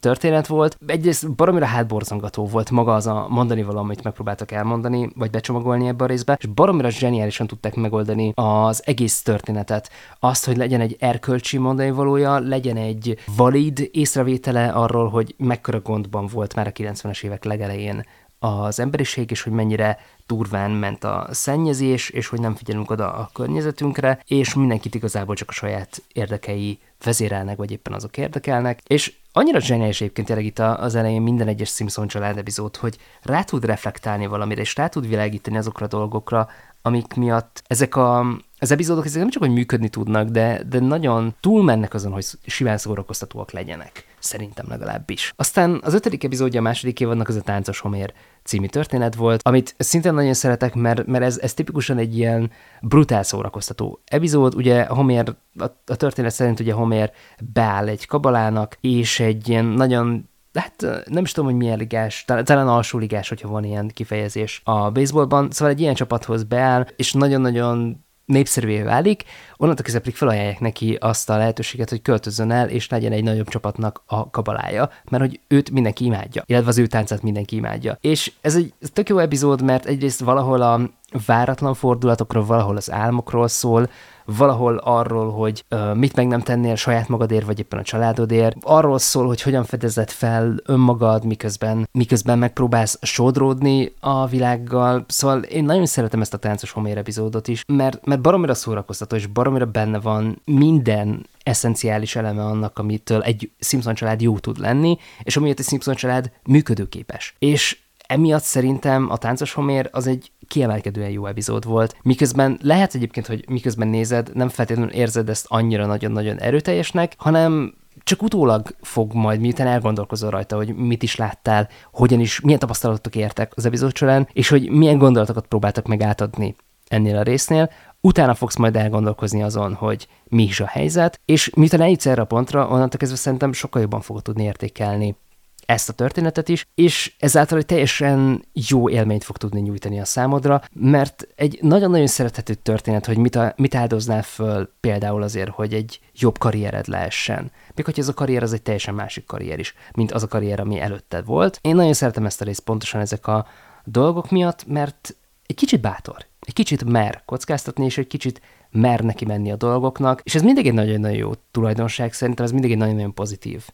történet volt. Egyrészt baromira hátborzongató volt maga az a mondani való, amit megpróbáltak elmondani, vagy becsomagolni ebbe a részbe, és baromira zseniálisan tudták megoldani az egész történetet. Azt, hogy legyen egy erkölcsi mondani valója, legyen egy valid észrevétele arról, hogy mekkora gondban volt már a 90-es évek legelején az emberiség, és hogy mennyire durván ment a szennyezés, és hogy nem figyelünk oda a környezetünkre, és mindenkit igazából csak a saját érdekei vezérelnek, vagy éppen azok érdekelnek. És annyira zseniális egyébként tényleg itt az elején minden egyes Simpson család epizód, hogy rá tud reflektálni valamire, és rá tud világítani azokra a dolgokra, amik miatt ezek a, az epizódok ezek nem csak, hogy működni tudnak, de, de nagyon túlmennek azon, hogy simán szórakoztatóak legyenek. Szerintem legalábbis. Aztán az ötödik epizódja a második évadnak az a Táncos Homér című történet volt, amit szintén nagyon szeretek, mert, mert ez, ez tipikusan egy ilyen brutál szórakoztató epizód. Ugye Homér, a, a történet szerint ugye Homér beáll egy kabalának, és egy ilyen nagyon hát nem is tudom, hogy milyen ligás, talán, alsó ligás, hogyha van ilyen kifejezés a baseballban, szóval egy ilyen csapathoz beáll, és nagyon-nagyon népszerűvé válik, onnantól kezdve pedig felajánlják neki azt a lehetőséget, hogy költözzön el, és legyen egy nagyobb csapatnak a kabalája, mert hogy őt mindenki imádja, illetve az ő táncát mindenki imádja. És ez egy tök jó epizód, mert egyrészt valahol a váratlan fordulatokról, valahol az álmokról szól, valahol arról, hogy uh, mit meg nem tennél saját magadért, vagy éppen a családodért. Arról szól, hogy hogyan fedezed fel önmagad, miközben, miközben megpróbálsz sodródni a világgal. Szóval én nagyon szeretem ezt a táncos homér epizódot is, mert, mert baromira szórakoztató, és baromira benne van minden eszenciális eleme annak, amitől egy Simpson család jó tud lenni, és amiért egy Simpson család működőképes. És emiatt szerintem a táncos homér az egy kiemelkedően jó epizód volt. Miközben lehet egyébként, hogy miközben nézed, nem feltétlenül érzed ezt annyira nagyon-nagyon erőteljesnek, hanem csak utólag fog majd, miután elgondolkozol rajta, hogy mit is láttál, hogyan is, milyen tapasztalatok értek az epizód során, és hogy milyen gondolatokat próbáltak meg átadni ennél a résznél, utána fogsz majd elgondolkozni azon, hogy mi is a helyzet, és miután eljutsz erre a pontra, onnantól kezdve szerintem sokkal jobban fogod tudni értékelni ezt a történetet is, és ezáltal egy teljesen jó élményt fog tudni nyújtani a számodra, mert egy nagyon-nagyon szerethető történet, hogy mit, a, mit áldoznál föl például azért, hogy egy jobb karriered lehessen. Még hogy ez a karrier az egy teljesen másik karrier is, mint az a karrier, ami előtted volt. Én nagyon szeretem ezt a részt pontosan ezek a dolgok miatt, mert egy kicsit bátor, egy kicsit mer kockáztatni, és egy kicsit mer neki menni a dolgoknak, és ez mindig egy nagyon-nagyon jó tulajdonság, szerintem ez mindig egy nagyon-nagyon pozitív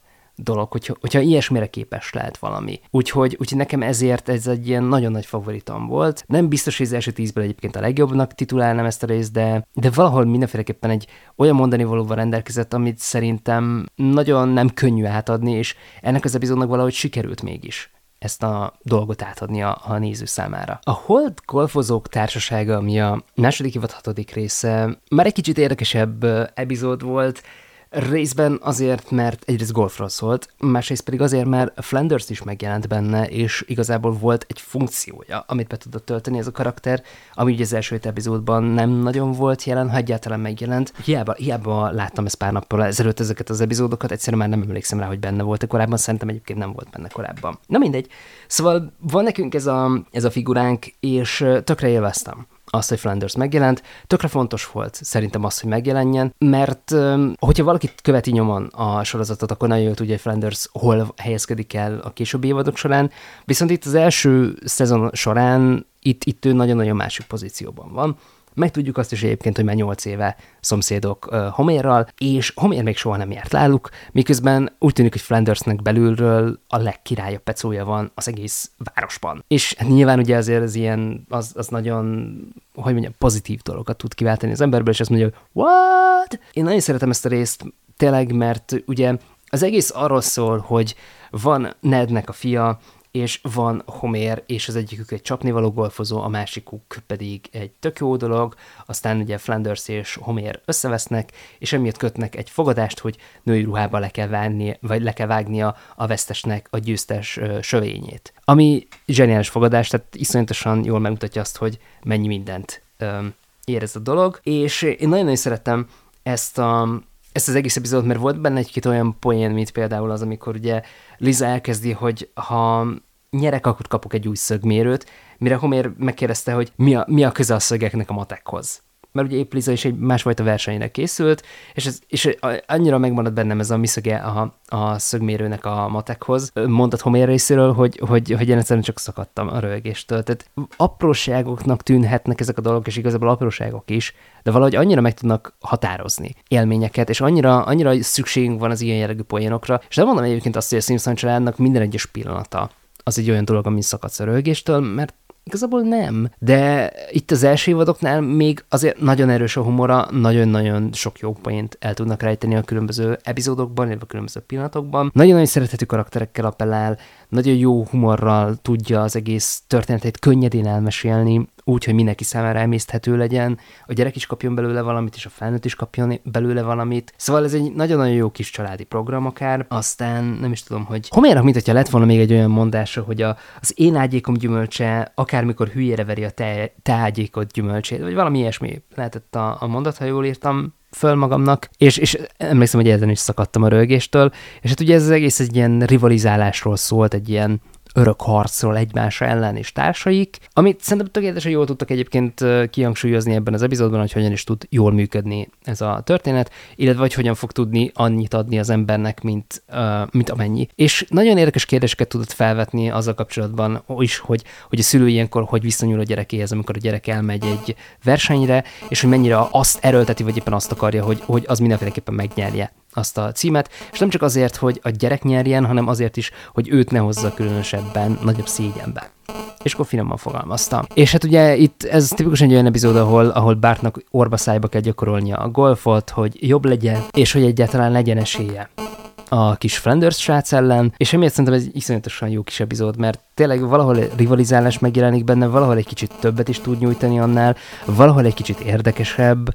dolog, hogyha, hogyha ilyesmire képes lehet valami. Úgyhogy, úgyhogy nekem ezért ez egy ilyen nagyon nagy favoritom volt. Nem biztos, hogy az első tízből egyébként a legjobbnak titulálnám ezt a részt, de, de valahol mindenféleképpen egy olyan mondani valóval rendelkezett, amit szerintem nagyon nem könnyű átadni, és ennek az epizódnak valahogy sikerült mégis ezt a dolgot átadni a, a néző számára. A Hold golfozók társasága, ami a második évad hatodik része, már egy kicsit érdekesebb epizód volt, Részben azért, mert egyrészt golfról szólt, másrészt pedig azért, mert Flanders is megjelent benne, és igazából volt egy funkciója, amit be tudott tölteni ez a karakter, ami ugye az első epizódban nem nagyon volt jelen, ha egyáltalán megjelent. Hiába, hiába láttam ezt pár nappal ezelőtt ezeket az epizódokat, egyszerűen már nem emlékszem rá, hogy benne volt korábban, szerintem egyébként nem volt benne korábban. Na mindegy. Szóval van nekünk ez a, ez a figuránk, és tökre élveztem azt, hogy Flanders megjelent. Tökre fontos volt szerintem az, hogy megjelenjen, mert hogyha valaki követi nyomon a sorozatot, akkor nagyon jól tudja, hogy Flanders hol helyezkedik el a későbbi évadok során, viszont itt az első szezon során itt, itt ő nagyon-nagyon másik pozícióban van. Megtudjuk azt is egyébként, hogy már 8 éve szomszédok uh, Homérral, és Homér még soha nem járt náluk, miközben úgy tűnik, hogy Flandersnek belülről a legkirályabb pecója van az egész városban. És hát nyilván ugye azért az ilyen, az, az nagyon, hogy mondjam, pozitív dolgokat tud kiváltani az emberből, és azt mondja, hogy what? Én nagyon szeretem ezt a részt, tényleg, mert ugye az egész arról szól, hogy van Nednek a fia, és van Homér, és az egyikük egy csapnivaló golfozó, a másikuk pedig egy tök jó dolog, aztán ugye Flanders és Homér összevesznek, és emiatt kötnek egy fogadást, hogy női ruhába le kell vágni, vagy le kell vágnia a vesztesnek a győztes sövényét. Ami zseniális fogadás, tehát iszonyatosan jól megmutatja azt, hogy mennyi mindent ö, ér ez a dolog, és én nagyon-nagyon szerettem ezt a, ezt az egész epizódot, mert volt benne egy-két olyan poén, mint például az, amikor ugye Liza elkezdi, hogy ha nyerek, akkor kapok egy új szögmérőt, mire Homer megkérdezte, hogy mi a, mi a köze a szögeknek a matekhoz mert ugye épp Liza is egy másfajta versenyre készült, és, ez, és annyira megmaradt bennem ez a miszöge a, a szögmérőnek a matekhoz. Mondott Homer részéről, hogy, hogy, hogy én egyszerűen csak szakadtam a rögéstől. Tehát apróságoknak tűnhetnek ezek a dolgok, és igazából apróságok is, de valahogy annyira meg tudnak határozni élményeket, és annyira, annyira szükségünk van az ilyen jellegű poénokra, és nem mondom egyébként azt, hogy a Simpson családnak minden egyes pillanata az egy olyan dolog, ami szakadsz a rögéstől, mert Igazából nem, de itt az első évadoknál még azért nagyon erős a humora, nagyon-nagyon sok jó poént el tudnak rejteni a különböző epizódokban, illetve a különböző pillanatokban. Nagyon-nagyon szerethető karakterekkel appellál, nagyon jó humorral tudja az egész történetét könnyedén elmesélni, úgy, hogy mindenki számára emészthető legyen, a gyerek is kapjon belőle valamit, és a felnőtt is kapjon belőle valamit. Szóval ez egy nagyon-nagyon jó kis családi program akár. Aztán nem is tudom, hogy Homérnak, mint hogyha lett volna még egy olyan mondása, hogy a, az én ágyékom gyümölcse akármikor hülyére veri a te, te ágyékod gyümölcsét, vagy valami ilyesmi lehetett a, a mondat, ha jól írtam föl magamnak, és, és emlékszem, hogy ezen is szakadtam a rögéstől, és hát ugye ez az egész egy ilyen rivalizálásról szólt, egy ilyen örök harcról egymás ellen és társaik, amit szerintem tökéletesen jól tudtak egyébként kihangsúlyozni ebben az epizódban, hogy hogyan is tud jól működni ez a történet, illetve hogy hogyan fog tudni annyit adni az embernek, mint, uh, mint amennyi. És nagyon érdekes kérdéseket tudott felvetni azzal kapcsolatban is, hogy, hogy a szülő ilyenkor hogy viszonyul a gyerekéhez, amikor a gyerek elmegy egy versenyre, és hogy mennyire azt erőlteti, vagy éppen azt akarja, hogy, hogy az mindenféleképpen megnyerje azt a címet, és nem csak azért, hogy a gyerek nyerjen, hanem azért is, hogy őt ne hozza különösebben nagyobb szégyenbe. És akkor finoman fogalmaztam. És hát ugye itt ez tipikusan egy olyan epizód, ahol, ahol Bartnak orba szájba kell gyakorolnia a golfot, hogy jobb legyen, és hogy egyáltalán legyen esélye a kis Flanders srác ellen, és emiatt szerintem ez egy iszonyatosan jó kis epizód, mert tényleg valahol rivalizálás megjelenik benne, valahol egy kicsit többet is tud nyújtani annál, valahol egy kicsit érdekesebb,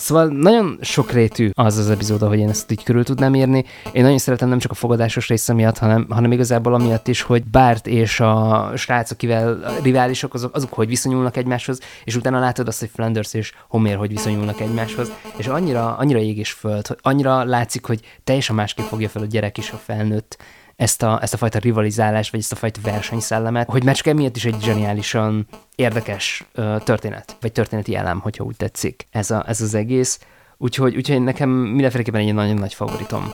Szóval nagyon sokrétű az az epizód, hogy én ezt így körül tudnám írni. Én nagyon szeretem nem csak a fogadásos része miatt, hanem, hanem igazából amiatt is, hogy Bart és a srác, akivel a riválisok, azok, azok hogy viszonyulnak egymáshoz, és utána látod azt, hogy Flanders és Homer hogy viszonyulnak egymáshoz, és annyira, annyira ég és föld, hogy annyira látszik, hogy teljesen másképp fogja fel a gyerek is a felnőtt ezt a, ezt a fajta rivalizálást, vagy ezt a fajta versenyszellemet, hogy már csak emiatt is egy zseniálisan érdekes uh, történet, vagy történeti elem, hogyha úgy tetszik ez, a, ez az egész. Úgyhogy, úgyhogy nekem mindenféleképpen egy nagyon nagy favoritom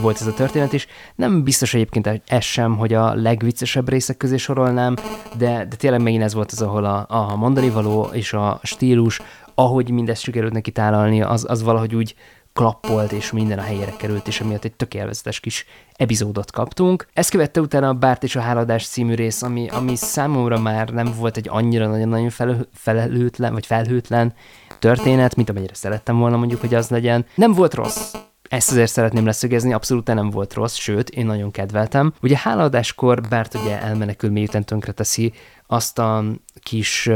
volt ez a történet is. Nem biztos egyébként ez sem, hogy a legviccesebb részek közé sorolnám, de, de tényleg megint ez volt az, ahol a, a mondani való és a stílus ahogy mindezt sikerült neki tálalni, az, az valahogy úgy klappolt, és minden a helyére került, és emiatt egy tökéletes kis epizódot kaptunk. Ezt követte utána a Bárt és a Háladás című rész, ami, ami számomra már nem volt egy annyira nagyon-nagyon fel, felelőtlen, vagy felhőtlen történet, mint amennyire szerettem volna mondjuk, hogy az legyen. Nem volt rossz, ezt azért szeretném leszögezni, abszolút nem volt rossz, sőt, én nagyon kedveltem. Ugye hálaadáskor Bárt ugye elmenekül, miután tönkreteszi azt a kis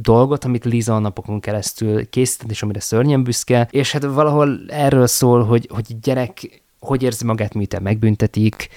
dolgot, amit Liza a napokon keresztül készített, és amire szörnyen büszke, és hát valahol erről szól, hogy, hogy gyerek hogy érzi magát, miután megbüntetik,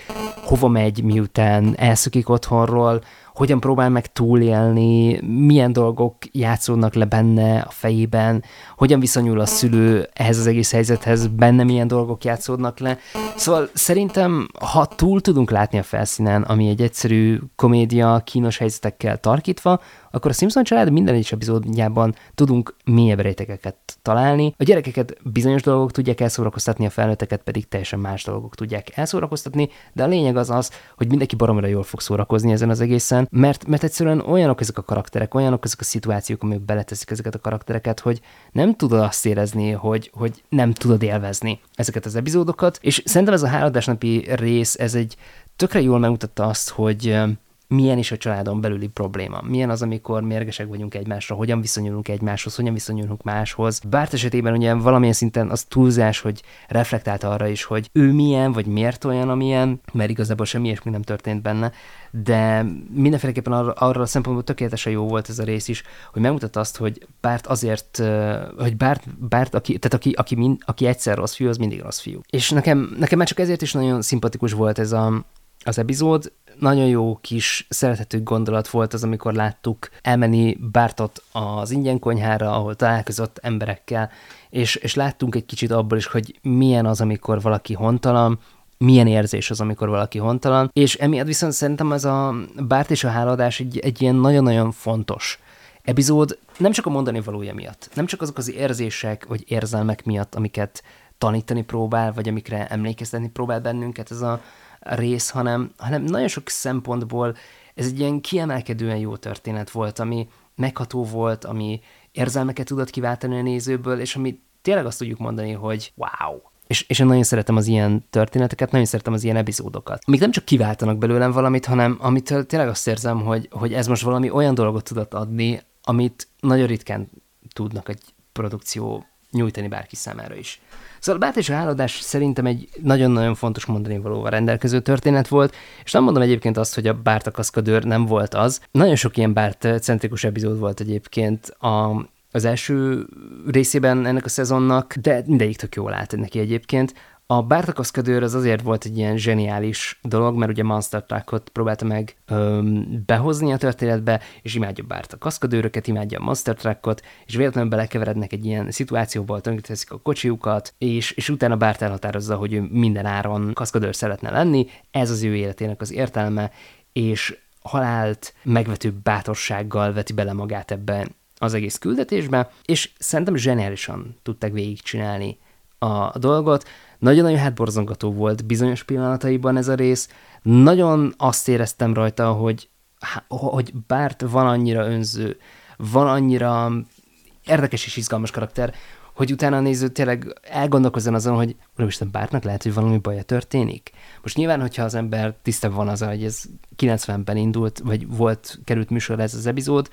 hova megy, miután elszökik otthonról, hogyan próbál meg túlélni, milyen dolgok játszódnak le benne a fejében, hogyan viszonyul a szülő ehhez az egész helyzethez, benne milyen dolgok játszódnak le. Szóval szerintem, ha túl tudunk látni a felszínen, ami egy egyszerű komédia, kínos helyzetekkel tarkítva, akkor a Simpson család minden egyes epizódjában tudunk mélyebb rétegeket találni. A gyerekeket bizonyos dolgok tudják elszórakoztatni, a felnőtteket pedig teljesen más dolgok tudják elszórakoztatni, de a lényeg az az, hogy mindenki baromira jól fog szórakozni ezen az egészen, mert, mert egyszerűen olyanok ezek a karakterek, olyanok ezek a szituációk, amik beleteszik ezeket a karaktereket, hogy nem tudod azt érezni, hogy, hogy nem tudod élvezni ezeket az epizódokat, és szerintem ez a háladásnapi rész, ez egy tökre jól megmutatta azt, hogy milyen is a családon belüli probléma. Milyen az, amikor mérgesek vagyunk egymásra, hogyan viszonyulunk egymáshoz, hogyan viszonyulunk máshoz. Bárt esetében ugye valamilyen szinten az túlzás, hogy reflektált arra is, hogy ő milyen, vagy miért olyan, amilyen, mert igazából semmi ilyesmi nem történt benne, de mindenféleképpen arra, arra a szempontból tökéletesen jó volt ez a rész is, hogy megmutatta azt, hogy Bárt azért, hogy Bárt, Bárt aki, tehát aki, aki, mind, aki egyszer rossz fiú, az mindig rossz fiú. És nekem, nekem már csak ezért is nagyon szimpatikus volt ez a, az epizód, nagyon jó kis szerethető gondolat volt az, amikor láttuk elmenni Bártot az ingyen konyhára, ahol találkozott emberekkel, és, és láttunk egy kicsit abból is, hogy milyen az, amikor valaki hontalan, milyen érzés az, amikor valaki hontalan, és emiatt viszont szerintem ez a Bárt és a háladás egy, egy ilyen nagyon-nagyon fontos epizód, nem csak a mondani valója miatt, nem csak azok az érzések vagy érzelmek miatt, amiket tanítani próbál, vagy amikre emlékeztetni próbál bennünket ez a rész, hanem, hanem nagyon sok szempontból ez egy ilyen kiemelkedően jó történet volt, ami megható volt, ami érzelmeket tudott kiváltani a nézőből, és ami tényleg azt tudjuk mondani, hogy wow, és, és én nagyon szeretem az ilyen történeteket, nagyon szeretem az ilyen epizódokat. Amik nem csak kiváltanak belőlem valamit, hanem amitől tényleg azt érzem, hogy, hogy ez most valami olyan dolgot tudott adni, amit nagyon ritkán tudnak egy produkció nyújtani bárki számára is. Szóval a Bát és a Háladás szerintem egy nagyon-nagyon fontos mondani valóval rendelkező történet volt, és nem mondom egyébként azt, hogy a Bárt a kaszkadőr nem volt az. Nagyon sok ilyen Bárt-centrikus epizód volt egyébként a, az első részében ennek a szezonnak, de mindegyik tök jól állt neki egyébként. A Bártakaszkadőr az azért volt egy ilyen zseniális dolog, mert ugye Monster Truckot próbálta meg öm, behozni a történetbe, és imádja Bárt a kaszkadőröket, imádja a Monster Truckot, és véletlenül belekeverednek egy ilyen szituációba, tönkreteszik a kocsiukat, és, és utána Bárt elhatározza, hogy ő minden áron kaszkadőr szeretne lenni, ez az ő életének az értelme, és halált megvető bátorsággal veti bele magát ebbe az egész küldetésbe, és szerintem zseniálisan tudták végigcsinálni a dolgot. Nagyon-nagyon hátborzongató volt bizonyos pillanataiban ez a rész. Nagyon azt éreztem rajta, hogy, hogy Bárt van annyira önző, van annyira érdekes és izgalmas karakter, hogy utána a néző tényleg elgondolkozzon azon, hogy Úristen, Bártnak lehet, hogy valami baja történik. Most nyilván, hogyha az ember tisztában van az, hogy ez 90-ben indult, vagy volt, került műsor ez az epizód,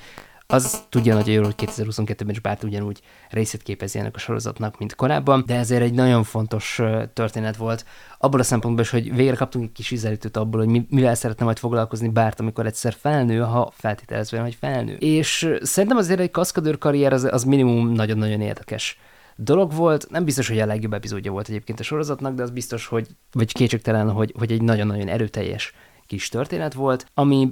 az tudja nagyon jól, hogy 2022-ben is Bárt ugyanúgy részét képezi ennek a sorozatnak, mint korábban, de ezért egy nagyon fontos történet volt. Abból a szempontból is, hogy végre kaptunk egy kis ízelítőt abból, hogy mivel szeretne majd foglalkozni Bárt, amikor egyszer felnő, ha feltételezve, hogy felnő. És szerintem azért egy kaszkadőr karrier az, az minimum nagyon-nagyon érdekes dolog volt. Nem biztos, hogy a legjobb epizódja volt egyébként a sorozatnak, de az biztos, hogy, vagy kétségtelen, hogy, hogy egy nagyon-nagyon erőteljes kis történet volt, ami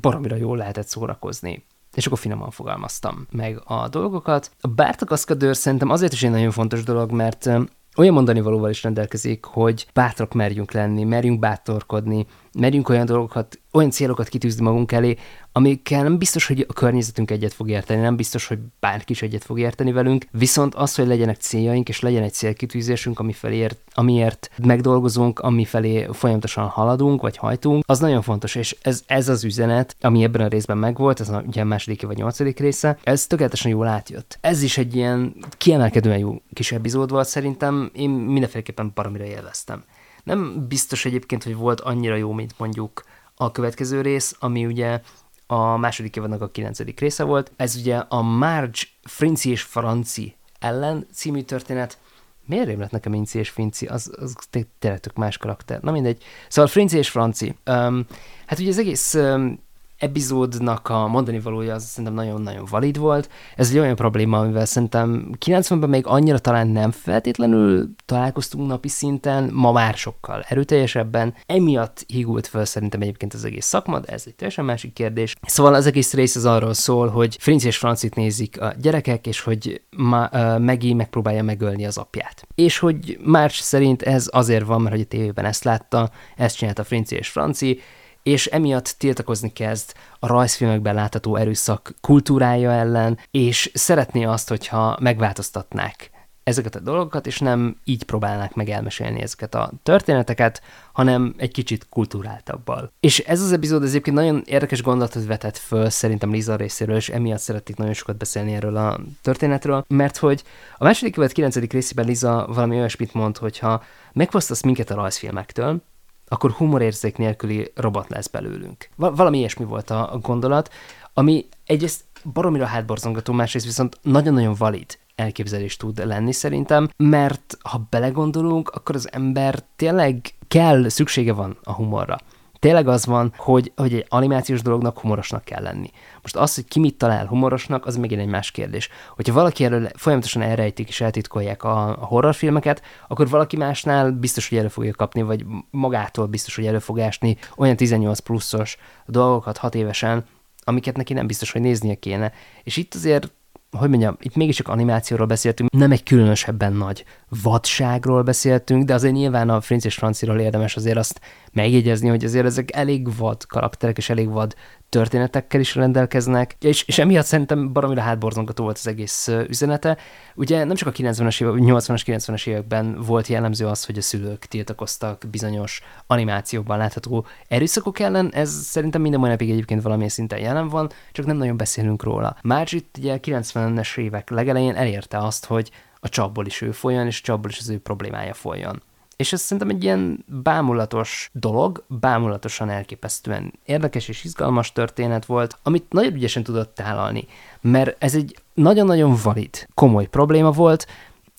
baromira jól lehetett szórakozni és akkor finoman fogalmaztam meg a dolgokat. A bártakaszkadőr szerintem azért is egy nagyon fontos dolog, mert olyan mondani valóval is rendelkezik, hogy bátrak merjünk lenni, merjünk bátorkodni, merjünk olyan dolgokat, olyan célokat kitűzni magunk elé, amikkel nem biztos, hogy a környezetünk egyet fog érteni, nem biztos, hogy bárki is egyet fog érteni velünk, viszont az, hogy legyenek céljaink, és legyen egy célkitűzésünk, ami felé, amiért megdolgozunk, ami felé folyamatosan haladunk, vagy hajtunk, az nagyon fontos, és ez, ez az üzenet, ami ebben a részben megvolt, ez a, ugye második vagy nyolcadik része, ez tökéletesen jól átjött. Ez is egy ilyen kiemelkedően jó kis epizód volt szerintem, én mindenféleképpen baromira élveztem. Nem biztos egyébként, hogy volt annyira jó, mint mondjuk a következő rész, ami ugye a második évadnak a kilencedik része volt. Ez ugye a Marge Frinci és Franci ellen című történet. Miért rém lett nekem Inci és Finci? Az, az tényleg tök más karakter. Na mindegy. Szóval Frinci és Franci. Um, hát ugye az egész um, epizódnak a mondani valója az szerintem nagyon-nagyon valid volt. Ez egy olyan probléma, amivel szerintem 90-ben még annyira talán nem feltétlenül találkoztunk napi szinten, ma már sokkal erőteljesebben. Emiatt hígult fel szerintem egyébként az egész szakma, de ez egy teljesen másik kérdés. Szóval az egész rész az arról szól, hogy Frinc és Francit nézik a gyerekek, és hogy ma, uh, Megi megpróbálja megölni az apját. És hogy más szerint ez azért van, mert hogy a tévében ezt látta, ezt csinálta Frinci és Franci, és emiatt tiltakozni kezd a rajzfilmekben látható erőszak kultúrája ellen, és szeretné azt, hogyha megváltoztatnák ezeket a dolgokat, és nem így próbálnák meg elmesélni ezeket a történeteket, hanem egy kicsit kulturáltabbal. És ez az epizód az egyébként nagyon érdekes gondolatot vetett föl szerintem Liza részéről, és emiatt szeretnék nagyon sokat beszélni erről a történetről, mert hogy a második vagy kilencedik részében Liza valami olyasmit mond, hogyha megfosztasz minket a rajzfilmektől, akkor humorérzék nélküli robot lesz belőlünk. Val- valami ilyesmi volt a, gondolat, ami egyrészt baromira hátborzongató, másrészt viszont nagyon-nagyon valid elképzelés tud lenni szerintem, mert ha belegondolunk, akkor az ember tényleg kell, szüksége van a humorra tényleg az van, hogy, hogy egy animációs dolognak humorosnak kell lenni. Most az, hogy ki mit talál humorosnak, az megint egy más kérdés. Hogyha valaki erről folyamatosan elrejtik és eltitkolják a horrorfilmeket, akkor valaki másnál biztos, hogy elő fogja kapni, vagy magától biztos, hogy elő fog ásni olyan 18 pluszos dolgokat hat évesen, amiket neki nem biztos, hogy néznie kéne. És itt azért hogy mondjam, itt mégiscsak animációról beszéltünk, nem egy különösebben nagy vadságról beszéltünk, de azért nyilván a Frinc és Franciról érdemes azért azt megjegyezni, hogy azért ezek elég vad karakterek és elég vad történetekkel is rendelkeznek, és, és emiatt szerintem baromira hátborzongató volt az egész üzenete. Ugye nem csak a 90-es évek, 80-as, 90-es években volt jellemző az, hogy a szülők tiltakoztak bizonyos animációkban látható erőszakok ellen, ez szerintem minden mai napig egyébként valamilyen szinten jelen van, csak nem nagyon beszélünk róla. Márcsit ugye 90-es évek legelején elérte azt, hogy a csapból is ő folyjon, és a csapból is az ő problémája folyjon. És ez szerintem egy ilyen bámulatos dolog, bámulatosan elképesztően érdekes és izgalmas történet volt, amit nagyon ügyesen tudott tálalni, mert ez egy nagyon-nagyon valid, komoly probléma volt,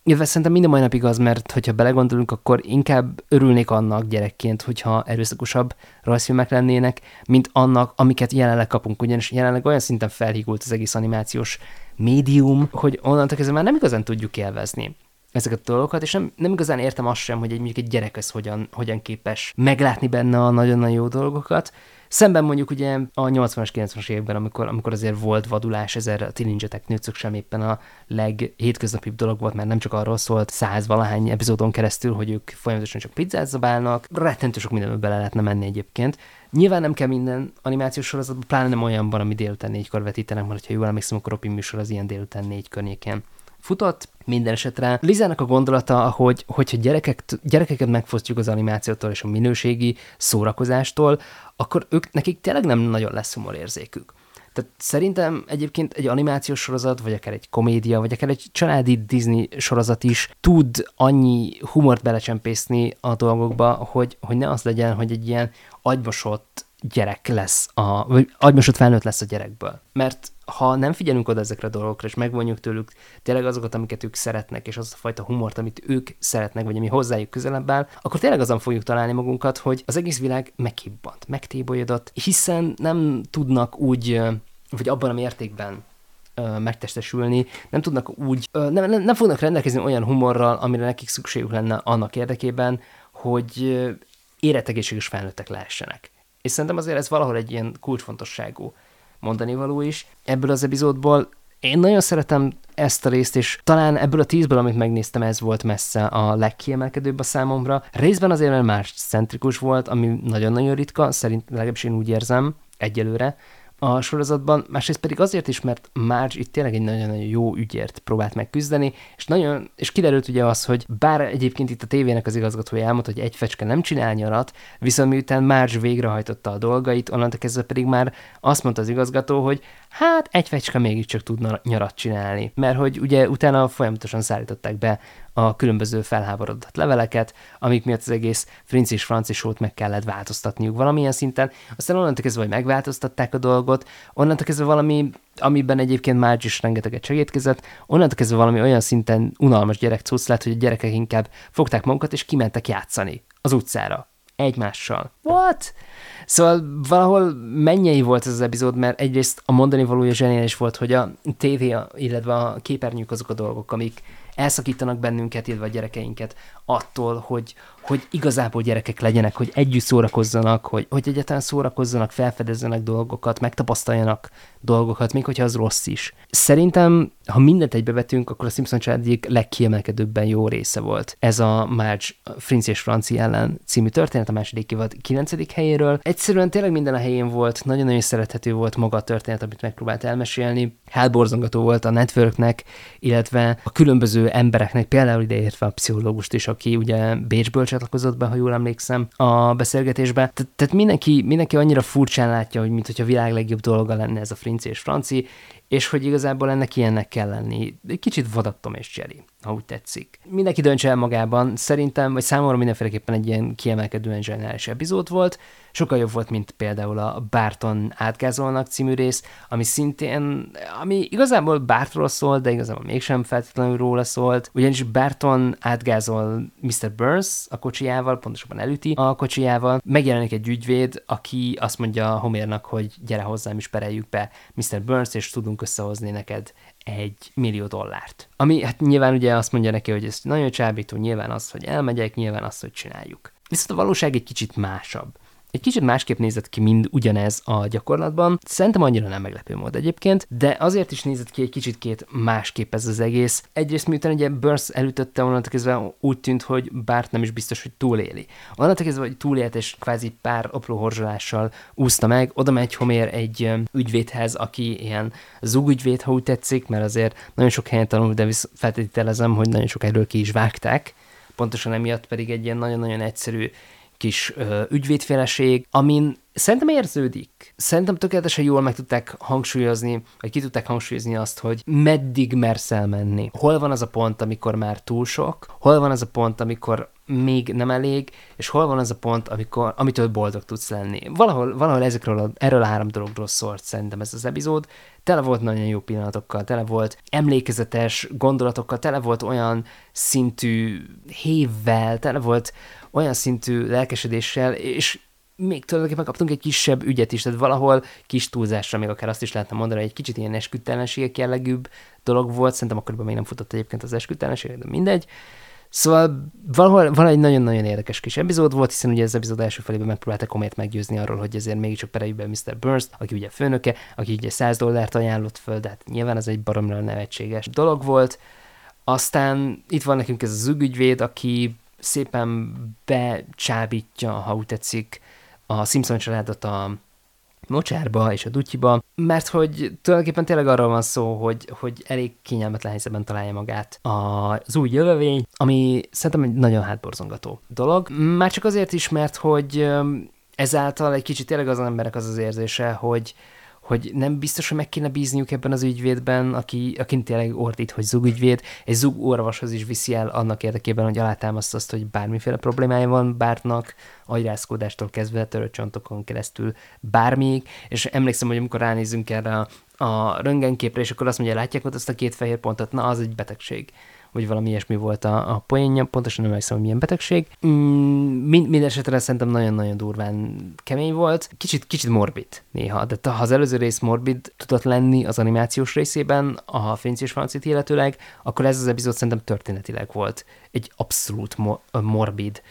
illetve szerintem minden mai napig az, mert hogyha belegondolunk, akkor inkább örülnék annak gyerekként, hogyha erőszakosabb rajzfilmek lennének, mint annak, amiket jelenleg kapunk, ugyanis jelenleg olyan szinten felhígult az egész animációs médium, hogy onnantól kezdve már nem igazán tudjuk élvezni ezeket a dolgokat, és nem, nem igazán értem azt sem, hogy egy, mondjuk egy gyerek ez hogyan, hogyan képes meglátni benne a nagyon-nagyon jó dolgokat. Szemben mondjuk ugye a 80-as, 90-as években, amikor, amikor azért volt vadulás, ezer a tininjetek nőcök sem éppen a leghétköznapibb dolog volt, mert nem csak arról szólt száz valahány epizódon keresztül, hogy ők folyamatosan csak pizzát zabálnak, rettentő sok mindenbe bele lehetne menni egyébként. Nyilván nem kell minden animációs sorozatban, pláne nem olyanban, ami délután négykor vetítenek, mert ha jól emlékszem, akkor a műsor az ilyen délután négy környékén futott. Minden esetre Lizának a gondolata, hogy hogyha gyerekek, gyerekeket megfosztjuk az animációtól és a minőségi szórakozástól, akkor ők, nekik tényleg nem nagyon lesz humorérzékük. Tehát szerintem egyébként egy animációs sorozat, vagy akár egy komédia, vagy akár egy családi Disney sorozat is tud annyi humort belecsempészni a dolgokba, hogy, hogy ne az legyen, hogy egy ilyen agymosott gyerek lesz, a, vagy agymosott felnőtt lesz a gyerekből. Mert ha nem figyelünk oda ezekre a dolgokra, és megvonjuk tőlük tényleg azokat, amiket ők szeretnek, és az a fajta humort, amit ők szeretnek, vagy ami hozzájuk közelebb áll, akkor tényleg azon fogjuk találni magunkat, hogy az egész világ meghibbant, megtébolyodott, hiszen nem tudnak úgy, vagy abban a mértékben megtestesülni, nem tudnak úgy, nem, nem, nem fognak rendelkezni olyan humorral, amire nekik szükségük lenne annak érdekében, hogy életegészséges felnőttek lehessenek. És szerintem azért ez valahol egy ilyen kulcsfontosságú mondani való is. Ebből az epizódból én nagyon szeretem ezt a részt, és talán ebből a tízből, amit megnéztem, ez volt messze a legkiemelkedőbb a számomra. Részben azért, mert más centrikus volt, ami nagyon-nagyon ritka, szerint legalábbis én úgy érzem, egyelőre, a sorozatban, másrészt pedig azért is, mert Marge itt tényleg egy nagyon-nagyon jó ügyért próbált megküzdeni, és, nagyon, és kiderült ugye az, hogy bár egyébként itt a tévének az igazgatója elmondta, hogy egy fecske nem csinál nyarat, viszont miután Marge végrehajtotta a dolgait, onnantól kezdve pedig már azt mondta az igazgató, hogy hát egy fecske mégiscsak tudna nyarat csinálni, mert hogy ugye utána folyamatosan szállították be a különböző felháborodott leveleket, amik miatt az egész frinc és francisót meg kellett változtatniuk valamilyen szinten. Aztán onnantól kezdve, hogy megváltoztatták a dolgot, onnantól kezdve valami, amiben egyébként Marge is rengeteget segítkezett, onnantól kezdve valami olyan szinten unalmas gyerekcusz lett, hogy a gyerekek inkább fogták magukat és kimentek játszani az utcára egymással. What? Szóval valahol mennyei volt ez az epizód, mert egyrészt a mondani valója zseniális volt, hogy a tévé, illetve a képernyők azok a dolgok, amik elszakítanak bennünket, illetve a gyerekeinket attól, hogy, hogy igazából gyerekek legyenek, hogy együtt szórakozzanak, hogy, hogy egyáltalán szórakozzanak, felfedezzenek dolgokat, megtapasztaljanak dolgokat, még hogyha az rossz is. Szerintem, ha mindent egybevetünk, akkor a Simpson család egyik legkiemelkedőbben jó része volt. Ez a Marge Frinc és Franci ellen című történet a második évad 9. helyéről. Egyszerűen tényleg minden a helyén volt, nagyon-nagyon szerethető volt maga a történet, amit megpróbált elmesélni. Hálborzongató volt a networknek, illetve a különböző embereknek, például ideértve a pszichológust is, aki ugye Bécsből csatlakozott be, ha jól emlékszem, a beszélgetésbe. Te- tehát mindenki, mindenki annyira furcsán látja, hogy mint a világ legjobb dolga lenne ez a frinci és franci, és hogy igazából ennek ilyennek kell lenni. Kicsit vadattom és Jerry, ha úgy tetszik. Mindenki döntse el magában, szerintem, vagy számomra mindenféleképpen egy ilyen kiemelkedően zseniális epizód volt, sokkal jobb volt, mint például a Barton átgázolnak című rész, ami szintén, ami igazából Bartról szól, de igazából mégsem feltétlenül róla szólt, ugyanis Barton átgázol Mr. Burns a kocsijával, pontosabban elüti a kocsijával, megjelenik egy ügyvéd, aki azt mondja Homernak, hogy gyere hozzám is pereljük be Mr. Burns, és tudunk összehozni neked egy millió dollárt. Ami hát nyilván ugye azt mondja neki, hogy ez nagyon csábító, nyilván az, hogy elmegyek, nyilván az, hogy csináljuk. Viszont a valóság egy kicsit másabb. Egy kicsit másképp nézett ki mind ugyanez a gyakorlatban. Szerintem annyira nem meglepő mód egyébként, de azért is nézett ki egy kicsit két másképp ez az egész. Egyrészt miután ugye Burns elütötte, onnantól kezdve úgy tűnt, hogy Bart nem is biztos, hogy túléli. Onnantól kezdve, hogy túlélt és kvázi pár apró horzsolással úszta meg, oda megy Homér egy ügyvédhez, aki ilyen zugügyvéd, ha úgy tetszik, mert azért nagyon sok helyen tanul, de feltételezem, hogy nagyon sok erről ki is vágták. Pontosan emiatt pedig egy ilyen nagyon-nagyon egyszerű kis ö, ügyvédféleség, amin szerintem érződik. Szerintem tökéletesen jól meg tudták hangsúlyozni, vagy ki tudták hangsúlyozni azt, hogy meddig mersz elmenni. Hol van az a pont, amikor már túl sok, hol van az a pont, amikor még nem elég, és hol van az a pont, amikor, amitől boldog tudsz lenni. Valahol, valahol ezekről a, erről a három dologról szólt szerintem ez az epizód. Tele volt nagyon jó pillanatokkal, tele volt emlékezetes gondolatokkal, tele volt olyan szintű hévvel, tele volt olyan szintű lelkesedéssel, és még tulajdonképpen kaptunk egy kisebb ügyet is, tehát valahol kis túlzásra még akár azt is lehetne mondani, hogy egy kicsit ilyen esküdtelenségek jellegűbb dolog volt, szerintem akkoriban még nem futott egyébként az esküdtelenség, de mindegy. Szóval valahol, valahol egy nagyon-nagyon érdekes kis epizód volt, hiszen ugye az epizód első felében megpróbáltak komét meggyőzni arról, hogy ezért mégiscsak pereljük be Mr. Burns, aki ugye főnöke, aki ugye 100 dollárt ajánlott föl, de hát nyilván ez egy baromra nevetséges dolog volt. Aztán itt van nekünk ez az ügyvéd, aki szépen becsábítja, ha úgy tetszik, a Simpson családot a mocsárba és a dutyiba, mert hogy tulajdonképpen tényleg arról van szó, hogy, hogy elég kényelmetlen helyzetben találja magát az új jövővény, ami szerintem egy nagyon hátborzongató dolog. Már csak azért is, mert hogy ezáltal egy kicsit tényleg az emberek az az érzése, hogy, hogy nem biztos, hogy meg kéne bízniuk ebben az ügyvédben, aki, aki tényleg ordít, hogy zugügyvéd. Egy zugorvoshoz is viszi el annak érdekében, hogy alátámaszt azt, hogy bármiféle problémája van Bártnak, agyrászkódástól kezdve törőcsontokon keresztül bármíg, és emlékszem, hogy amikor ránézünk erre a, a röntgenképre, és akkor azt mondja, látják ott azt a két fehér pontot, na az egy betegség vagy valami ilyesmi volt a, a poénja, pontosan nem emlékszem, hogy milyen betegség. Mm, mind, esetre szerintem nagyon-nagyon durván kemény volt. Kicsit, kicsit morbid néha, de ha az előző rész morbid tudott lenni az animációs részében, a Finc és Francit illetőleg, akkor ez az epizód szerintem történetileg volt egy abszolút mo- morbid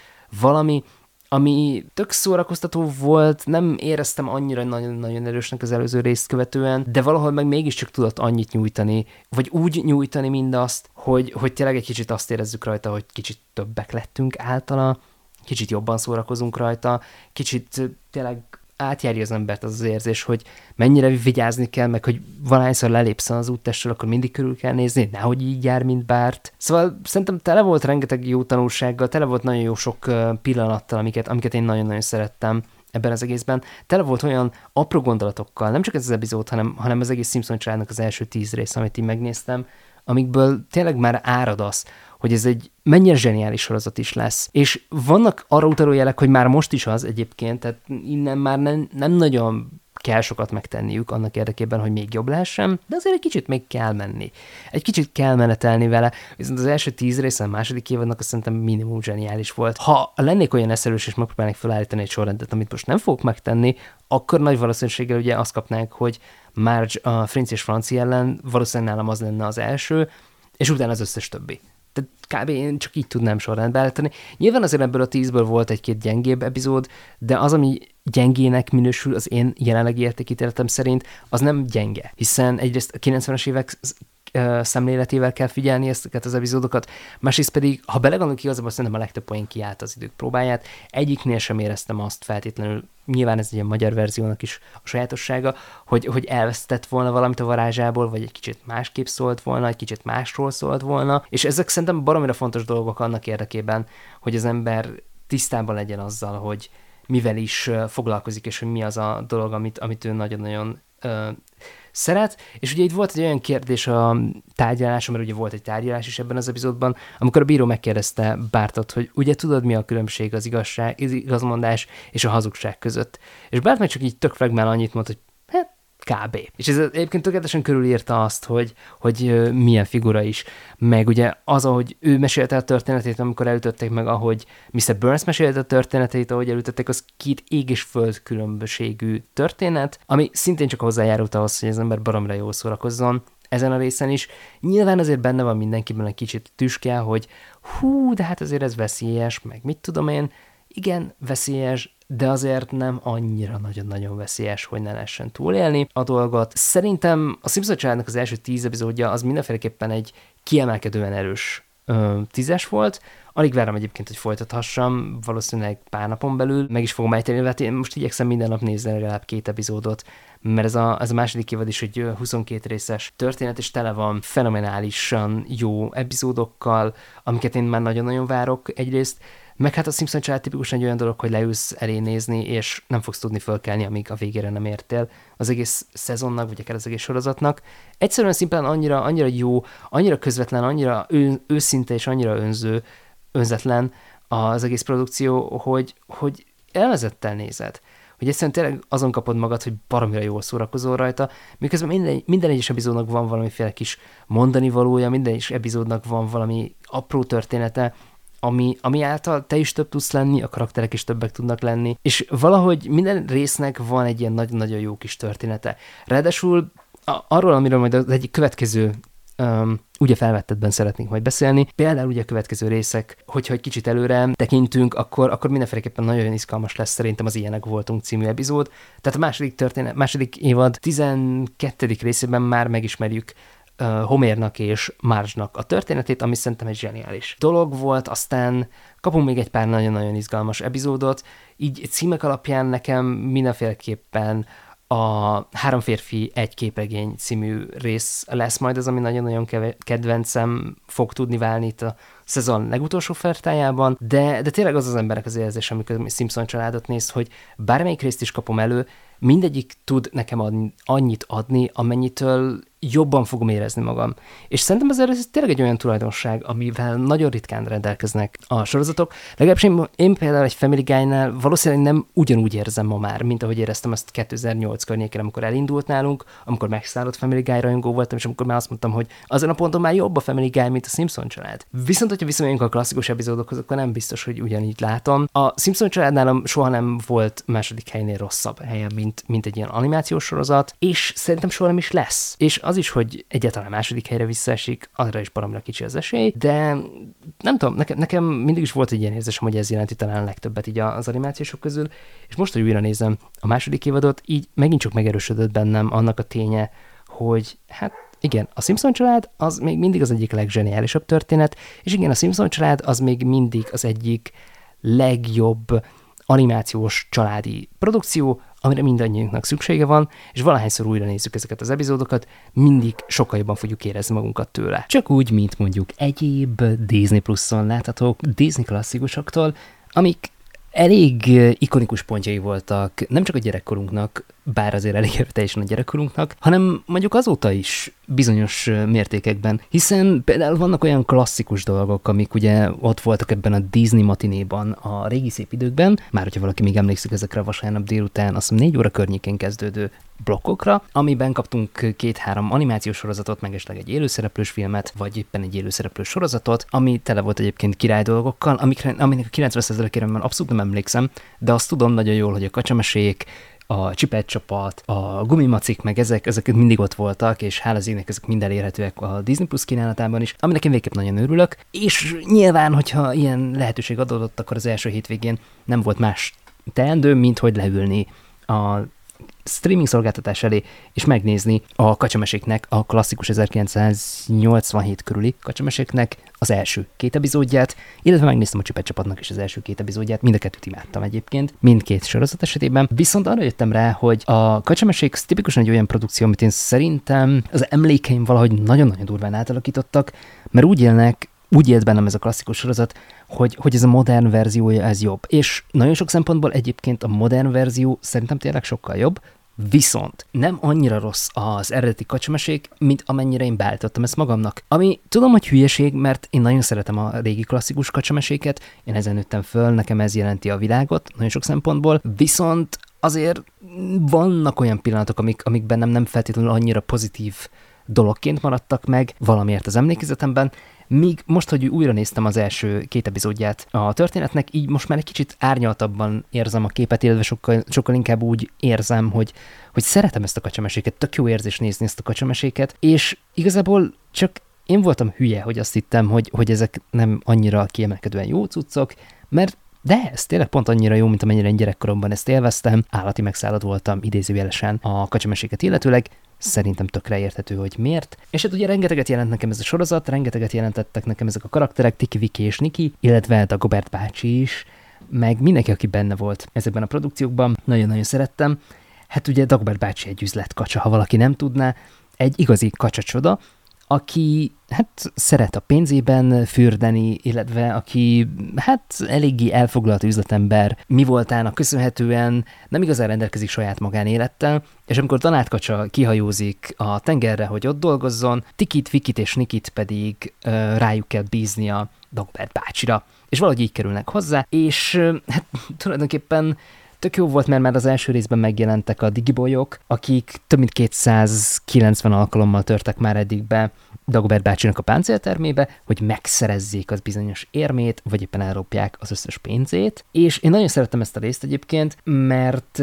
valami, ami tök szórakoztató volt, nem éreztem annyira nagyon-nagyon erősnek az előző részt követően, de valahol meg mégiscsak tudott annyit nyújtani, vagy úgy nyújtani mindazt, hogy, hogy tényleg egy kicsit azt érezzük rajta, hogy kicsit többek lettünk általa, kicsit jobban szórakozunk rajta, kicsit tényleg átjárja az embert az az érzés, hogy mennyire vigyázni kell, meg hogy valahányszor lelépsz az úttestről, akkor mindig körül kell nézni, nehogy így jár, mint Bárt. Szóval szerintem tele volt rengeteg jó tanulsággal, tele volt nagyon jó sok pillanattal, amiket, amiket én nagyon-nagyon szerettem ebben az egészben. Tele volt olyan apró gondolatokkal, nem csak ez az epizód, hanem, hanem az egész Simpson családnak az első tíz rész, amit én megnéztem, amikből tényleg már árad az, hogy ez egy mennyire zseniális sorozat is lesz. És vannak arra utaló jelek, hogy már most is az egyébként, tehát innen már nem, nem nagyon kell sokat megtenniük annak érdekében, hogy még jobb lehessen, de azért egy kicsit még kell menni. Egy kicsit kell menetelni vele, viszont az első tíz része, a második évadnak azt szerintem minimum zseniális volt. Ha lennék olyan eszelős és megpróbálnék felállítani egy sorrendet, amit most nem fogok megtenni, akkor nagy valószínűséggel ugye azt kapnánk, hogy Marge a Frinc és Franci ellen valószínűleg nálam az lenne az első, és utána az összes többi. Tehát kb. én csak így tudnám sorrendbe állítani. Nyilván azért ebből a tízből volt egy-két gyengébb epizód, de az, ami gyengének minősül az én jelenlegi értékítéletem szerint, az nem gyenge, hiszen egyrészt a 90-es évek szemléletével kell figyelni ezeket az epizódokat, másrészt pedig, ha belegondolunk igazából, szerintem a legtöbb poén kiállt az idők próbáját. Egyiknél sem éreztem azt feltétlenül, nyilván ez egy ilyen magyar verziónak is a sajátossága, hogy, hogy elvesztett volna valamit a varázsából, vagy egy kicsit másképp szólt volna, egy kicsit másról szólt volna, és ezek szerintem baromira fontos dolgok annak érdekében, hogy az ember tisztában legyen azzal, hogy mivel is foglalkozik, és hogy mi az a dolog, amit, amit ő nagyon-nagyon szeret, és ugye itt volt egy olyan kérdés a tárgyaláson, mert ugye volt egy tárgyalás is ebben az epizódban, amikor a bíró megkérdezte Bártot, hogy ugye tudod, mi a különbség az igazság, igazmondás és a hazugság között. És Bárt meg csak így tök fragmál annyit mondta, hogy Kb. És ez egyébként tökéletesen körülírta azt, hogy, hogy milyen figura is. Meg ugye az, ahogy ő mesélte a történetét, amikor elütötték meg, ahogy Mr. Burns mesélte a történetét, ahogy elütötték, az két ég és föld különbségű történet, ami szintén csak hozzájárult ahhoz, hogy az ember baromra jól szórakozzon ezen a részen is. Nyilván azért benne van mindenkiben egy kicsit tüske, hogy hú, de hát azért ez veszélyes, meg mit tudom én, igen, veszélyes, de azért nem annyira nagyon-nagyon veszélyes, hogy ne lehessen túlélni a dolgot. Szerintem a Simpson családnak az első tíz epizódja az mindenféleképpen egy kiemelkedően erős ö, tízes volt. Alig várom egyébként, hogy folytathassam, valószínűleg pár napon belül. Meg is fogom ejteni, mert én most igyekszem minden nap nézni legalább két epizódot, mert ez a, ez a második évad is egy 22 részes történet, és tele van fenomenálisan jó epizódokkal, amiket én már nagyon-nagyon várok egyrészt, meg hát a Simpson család tipikusan egy olyan dolog, hogy leülsz elé nézni, és nem fogsz tudni fölkelni, amíg a végére nem értél az egész szezonnak, vagy akár az egész sorozatnak. Egyszerűen szimplán annyira, annyira jó, annyira közvetlen, annyira ő, őszinte és annyira önző, önzetlen az egész produkció, hogy, hogy elvezettel nézed hogy egyszerűen tényleg azon kapod magad, hogy baromira jól szórakozol rajta, miközben minden, minden egyes epizódnak van valamiféle kis mondani valója, minden egyes epizódnak van valami apró története, ami, ami által te is több tudsz lenni, a karakterek is többek tudnak lenni, és valahogy minden résznek van egy ilyen nagyon-nagyon jó kis története. Ráadásul a, arról, amiről majd az egyik következő um, ugye felvettetben szeretnénk majd beszélni. Például ugye a következő részek, hogyha egy kicsit előre tekintünk, akkor, akkor mindenféleképpen nagyon izgalmas lesz szerintem az Ilyenek voltunk című epizód. Tehát a második történet, második évad 12. részében már megismerjük Homérnak és Marge-nak a történetét, ami szerintem egy zseniális dolog volt, aztán kapunk még egy pár nagyon-nagyon izgalmas epizódot, így címek alapján nekem mindenféleképpen a Három férfi, egy képregény című rész lesz majd az, ami nagyon-nagyon kedvencem fog tudni válni itt a szezon legutolsó fertájában, de, de tényleg az az emberek az érzés, amikor Simpson családot néz, hogy bármelyik részt is kapom elő, mindegyik tud nekem adni, annyit adni, amennyitől jobban fogom érezni magam. És szerintem azért ez tényleg egy olyan tulajdonság, amivel nagyon ritkán rendelkeznek a sorozatok. Legalábbis én, én például egy Family Guy-nál valószínűleg nem ugyanúgy érzem ma már, mint ahogy éreztem ezt 2008 környékén, amikor elindult nálunk, amikor megszállott Family Guy rajongó voltam, és amikor már azt mondtam, hogy azon a ponton már jobb a Family Guy, mint a Simpson család. Viszont, hogyha viszonyulunk a klasszikus epizódokhoz, akkor nem biztos, hogy ugyanígy látom. A Simpson család nálam soha nem volt második helynél rosszabb helyen, mint, mint egy ilyen animációs sorozat, és szerintem soha nem is lesz. És az is, hogy egyáltalán második helyre visszaesik, arra is baromra kicsi az esély, de nem tudom, nekem, nekem mindig is volt egy ilyen érzésem, hogy ez jelenti talán a legtöbbet így az animációsok közül, és most, hogy újra nézem a második évadot, így megint csak megerősödött bennem annak a ténye, hogy hát igen, a Simpson család az még mindig az egyik legzseniálisabb történet, és igen, a Simpson család az még mindig az egyik legjobb animációs családi produkció, amire mindannyiunknak szüksége van, és valahányszor újra nézzük ezeket az epizódokat, mindig sokkal jobban fogjuk érezni magunkat tőle. Csak úgy, mint mondjuk egyéb Disney Plus-on láthatók Disney klasszikusoktól, amik elég ikonikus pontjai voltak nem csak a gyerekkorunknak, bár azért elég teljesen a gyerekkorunknak, hanem mondjuk azóta is bizonyos mértékekben, hiszen például vannak olyan klasszikus dolgok, amik ugye ott voltak ebben a Disney matinéban a régi szép időkben, már hogyha valaki még emlékszik ezekre a vasárnap délután, azt hiszem négy óra környékén kezdődő blokkokra, amiben kaptunk két-három animációs sorozatot, meg esetleg egy élőszereplős filmet, vagy éppen egy élőszereplős sorozatot, ami tele volt egyébként király dolgokkal, amikre, aminek a 90%-ére abszolút nem emlékszem, de azt tudom nagyon jól, hogy a kacsamesék, a csipet csapat, a gumimacik, meg ezek, ezek mindig ott voltak, és hála az ének, ezek mind elérhetőek a Disney Plus kínálatában is, aminek én végképp nagyon örülök, és nyilván, hogyha ilyen lehetőség adódott, akkor az első hétvégén nem volt más teendő, mint hogy leülni a streaming szolgáltatás elé, és megnézni a kacsameséknek, a klasszikus 1987 körüli kacsameséknek az első két epizódját, illetve megnéztem a Csipet csapatnak is az első két epizódját, mind a kettőt imádtam egyébként, mindkét sorozat esetében, viszont arra jöttem rá, hogy a kacsamesék tipikusan egy olyan produkció, amit én szerintem az emlékeim valahogy nagyon-nagyon durván átalakítottak, mert úgy élnek, úgy élt bennem ez a klasszikus sorozat, hogy, hogy ez a modern verziója ez jobb. És nagyon sok szempontból egyébként a modern verzió szerintem tényleg sokkal jobb, Viszont nem annyira rossz az eredeti kacsamesék, mint amennyire én beállítottam ezt magamnak. Ami tudom, hogy hülyeség, mert én nagyon szeretem a régi klasszikus kacsameséket, én ezen nőttem föl, nekem ez jelenti a világot, nagyon sok szempontból, viszont azért vannak olyan pillanatok, amik, amik bennem nem feltétlenül annyira pozitív dologként maradtak meg valamiért az emlékezetemben, Míg most, hogy újra néztem az első két epizódját a történetnek, így most már egy kicsit árnyaltabban érzem a képet, illetve sokkal, sokkal inkább úgy érzem, hogy, hogy szeretem ezt a kacsameséket, tök jó érzés nézni ezt a kacsameséket, és igazából csak én voltam hülye, hogy azt hittem, hogy, hogy ezek nem annyira kiemelkedően jó cuccok, mert de ez tényleg pont annyira jó, mint amennyire én gyerekkoromban ezt élveztem, állati megszállott voltam idézőjelesen a kacsameséket illetőleg, szerintem tökre érthető, hogy miért. És hát ugye rengeteget jelent nekem ez a sorozat, rengeteget jelentettek nekem ezek a karakterek, Tiki, Viki és Niki, illetve hát a Gobert bácsi is, meg mindenki, aki benne volt ezekben a produkciókban, nagyon-nagyon szerettem. Hát ugye Dagbert bácsi egy üzletkacsa, ha valaki nem tudná, egy igazi kacsacsoda, aki hát szeret a pénzében fürdeni, illetve aki hát eléggé elfoglalt üzletember, mi voltának köszönhetően nem igazán rendelkezik saját magánélettel, és amikor Danátkacsa kihajózik a tengerre, hogy ott dolgozzon, Tikit, Vikit és Nikit pedig ö, rájuk kell bíznia Dogbert bácsira, és valahogy így kerülnek hozzá, és ö, hát tulajdonképpen Tök jó volt, mert már az első részben megjelentek a digibolyok, akik több mint 290 alkalommal törtek már eddig be Dagobert bácsinak a páncéltermébe, hogy megszerezzék az bizonyos érmét, vagy éppen elropják az összes pénzét. És én nagyon szerettem ezt a részt egyébként, mert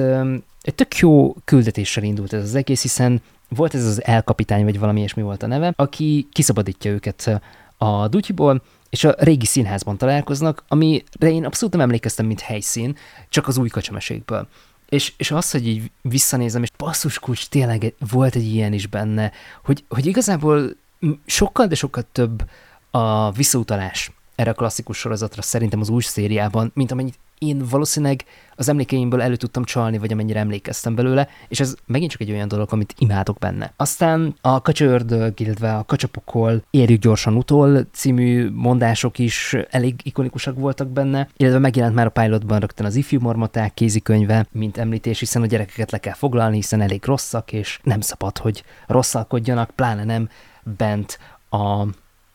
egy tök jó küldetéssel indult ez az egész, hiszen volt ez az elkapitány, vagy valami ilyesmi volt a neve, aki kiszabadítja őket a dutyiból, és a régi színházban találkoznak, amire én abszolút nem emlékeztem, mint helyszín, csak az új kacsamesékből. És, és az, hogy így visszanézem, és basszus kulcs, tényleg volt egy ilyen is benne, hogy, hogy igazából sokkal, de sokkal több a visszautalás erre a klasszikus sorozatra szerintem az új szériában, mint amennyit én valószínűleg az emlékeimből elő tudtam csalni, vagy amennyire emlékeztem belőle, és ez megint csak egy olyan dolog, amit imádok benne. Aztán a kacsaördög, illetve a kacsapokol érjük gyorsan utol című mondások is elég ikonikusak voltak benne, illetve megjelent már a pilotban rögtön az ifjú mormaták kézikönyve, mint említés, hiszen a gyerekeket le kell foglalni, hiszen elég rosszak, és nem szabad, hogy rosszalkodjanak, pláne nem bent a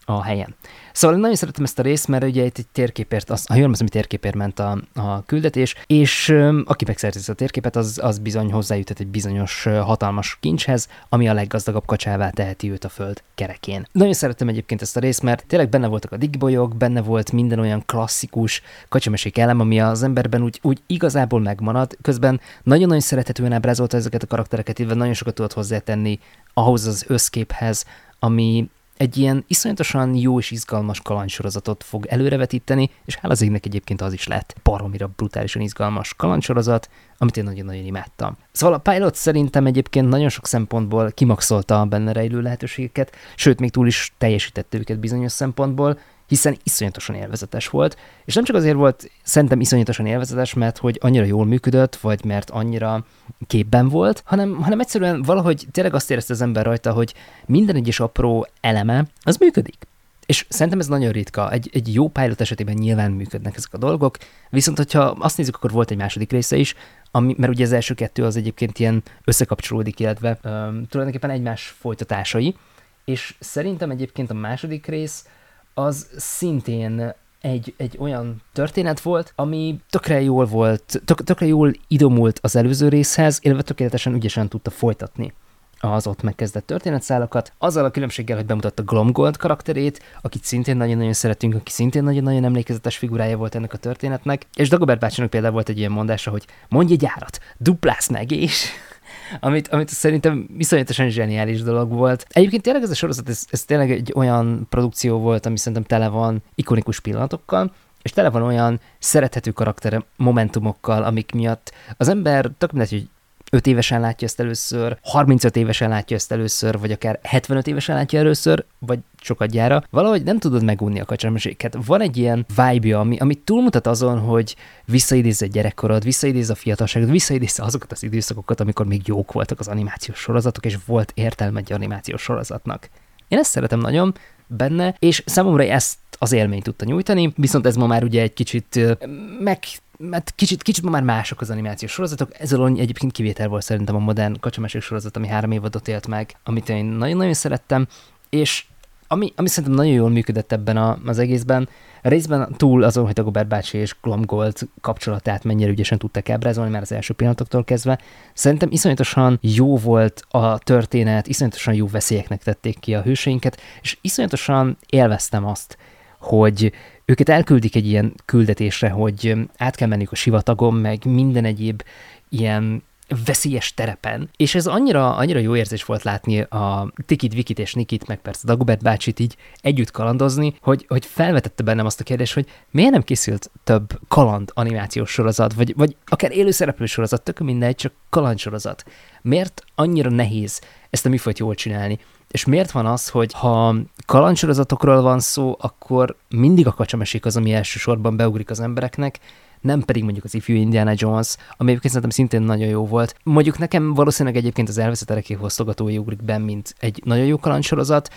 a helyen. Szóval nagyon szeretem ezt a részt, mert ugye itt egy térképért, az, ha jól hogy térképért ment a, a küldetés, és um, aki megszerzi a térképet, az, az bizony hozzájutott egy bizonyos hatalmas kincshez, ami a leggazdagabb kacsává teheti őt a föld kerekén. Nagyon szeretem egyébként ezt a részt, mert tényleg benne voltak a digbolyok, benne volt minden olyan klasszikus kacsamesék elem, ami az emberben úgy, úgy igazából megmarad, közben nagyon-nagyon szerethetően ábrázolta ezeket a karaktereket, illetve nagyon sokat tudott hozzátenni ahhoz az összképhez, ami egy ilyen iszonyatosan jó és izgalmas kalandsorozatot fog előrevetíteni, és hála az égnek egyébként az is lett baromira brutálisan izgalmas kalandsorozat, amit én nagyon-nagyon imádtam. Szóval a Pilot szerintem egyébként nagyon sok szempontból kimaxolta a benne rejlő lehetőségeket, sőt, még túl is teljesítette őket bizonyos szempontból, hiszen iszonyatosan élvezetes volt, és nem csak azért volt szerintem iszonyatosan élvezetes, mert hogy annyira jól működött, vagy mert annyira képben volt, hanem, hanem egyszerűen valahogy tényleg azt érezte az ember rajta, hogy minden egyes apró eleme, az működik. És szerintem ez nagyon ritka. Egy, egy jó pilot esetében nyilván működnek ezek a dolgok, viszont hogyha azt nézzük, akkor volt egy második része is, ami, mert ugye az első kettő az egyébként ilyen összekapcsolódik, illetve um, tulajdonképpen egymás folytatásai, és szerintem egyébként a második rész az szintén egy, egy olyan történet volt, ami tökre jól volt, tök, tökre jól idomult az előző részhez, illetve tökéletesen ügyesen tudta folytatni az ott megkezdett történetszálakat, azzal a különbséggel, hogy bemutatta Glomgold karakterét, akit szintén nagyon-nagyon szeretünk, aki szintén nagyon-nagyon emlékezetes figurája volt ennek a történetnek, és Dagobert bácsinak például volt egy ilyen mondása, hogy mondj egy árat, duplász meg, és amit, amit szerintem viszonyatosan zseniális dolog volt. Egyébként tényleg ez a sorozat, ez, ez tényleg egy olyan produkció volt, ami szerintem tele van ikonikus pillanatokkal, és tele van olyan szerethető karakter momentumokkal, amik miatt az ember tök mindegy, hogy 5 évesen látja ezt először, 35 évesen látja ezt először, vagy akár 75 évesen látja először, vagy sokat gyára, valahogy nem tudod megunni a kacsameséket. Van egy ilyen vibe ami, ami túlmutat azon, hogy visszaidéz a gyerekkorod, visszaidéz a fiatalságod, visszaidéz azokat az időszakokat, amikor még jók voltak az animációs sorozatok, és volt értelme egy animációs sorozatnak. Én ezt szeretem nagyon benne, és számomra ezt az élményt tudta nyújtani, viszont ez ma már ugye egy kicsit meg mert kicsit, kicsit ma már mások az animációs sorozatok, ez alól egyébként kivétel volt szerintem a modern kacsamások sorozat, ami három évadot élt meg, amit én nagyon-nagyon szerettem, és ami, ami szerintem nagyon jól működött ebben a, az egészben, részben túl azon, hogy Dagobert bácsi és Glomgold kapcsolatát mennyire ügyesen tudtak ábrázolni már az első pillanatoktól kezdve, szerintem iszonyatosan jó volt a történet, iszonyatosan jó veszélyeknek tették ki a hőseinket, és iszonyatosan élveztem azt, hogy őket elküldik egy ilyen küldetésre, hogy át kell menniük a sivatagon, meg minden egyéb ilyen veszélyes terepen, és ez annyira, annyira jó érzés volt látni a Tikit, Vikit és Nikit, meg persze Dagobert bácsit így együtt kalandozni, hogy, hogy felvetette bennem azt a kérdést, hogy miért nem készült több kaland animációs sorozat, vagy, vagy akár élőszereplő sorozat, tök mindegy, csak kaland sorozat. Miért annyira nehéz ezt a műfajt jól csinálni? És miért van az, hogy ha kalandsorozatokról van szó, akkor mindig a kacsamesék az, ami elsősorban beugrik az embereknek, nem pedig mondjuk az ifjú Indiana Jones, ami egyébként szerintem szintén nagyon jó volt. Mondjuk nekem valószínűleg egyébként az elveszett erekék hossztogatói ugrik be, mint egy nagyon jó kalandsorozat,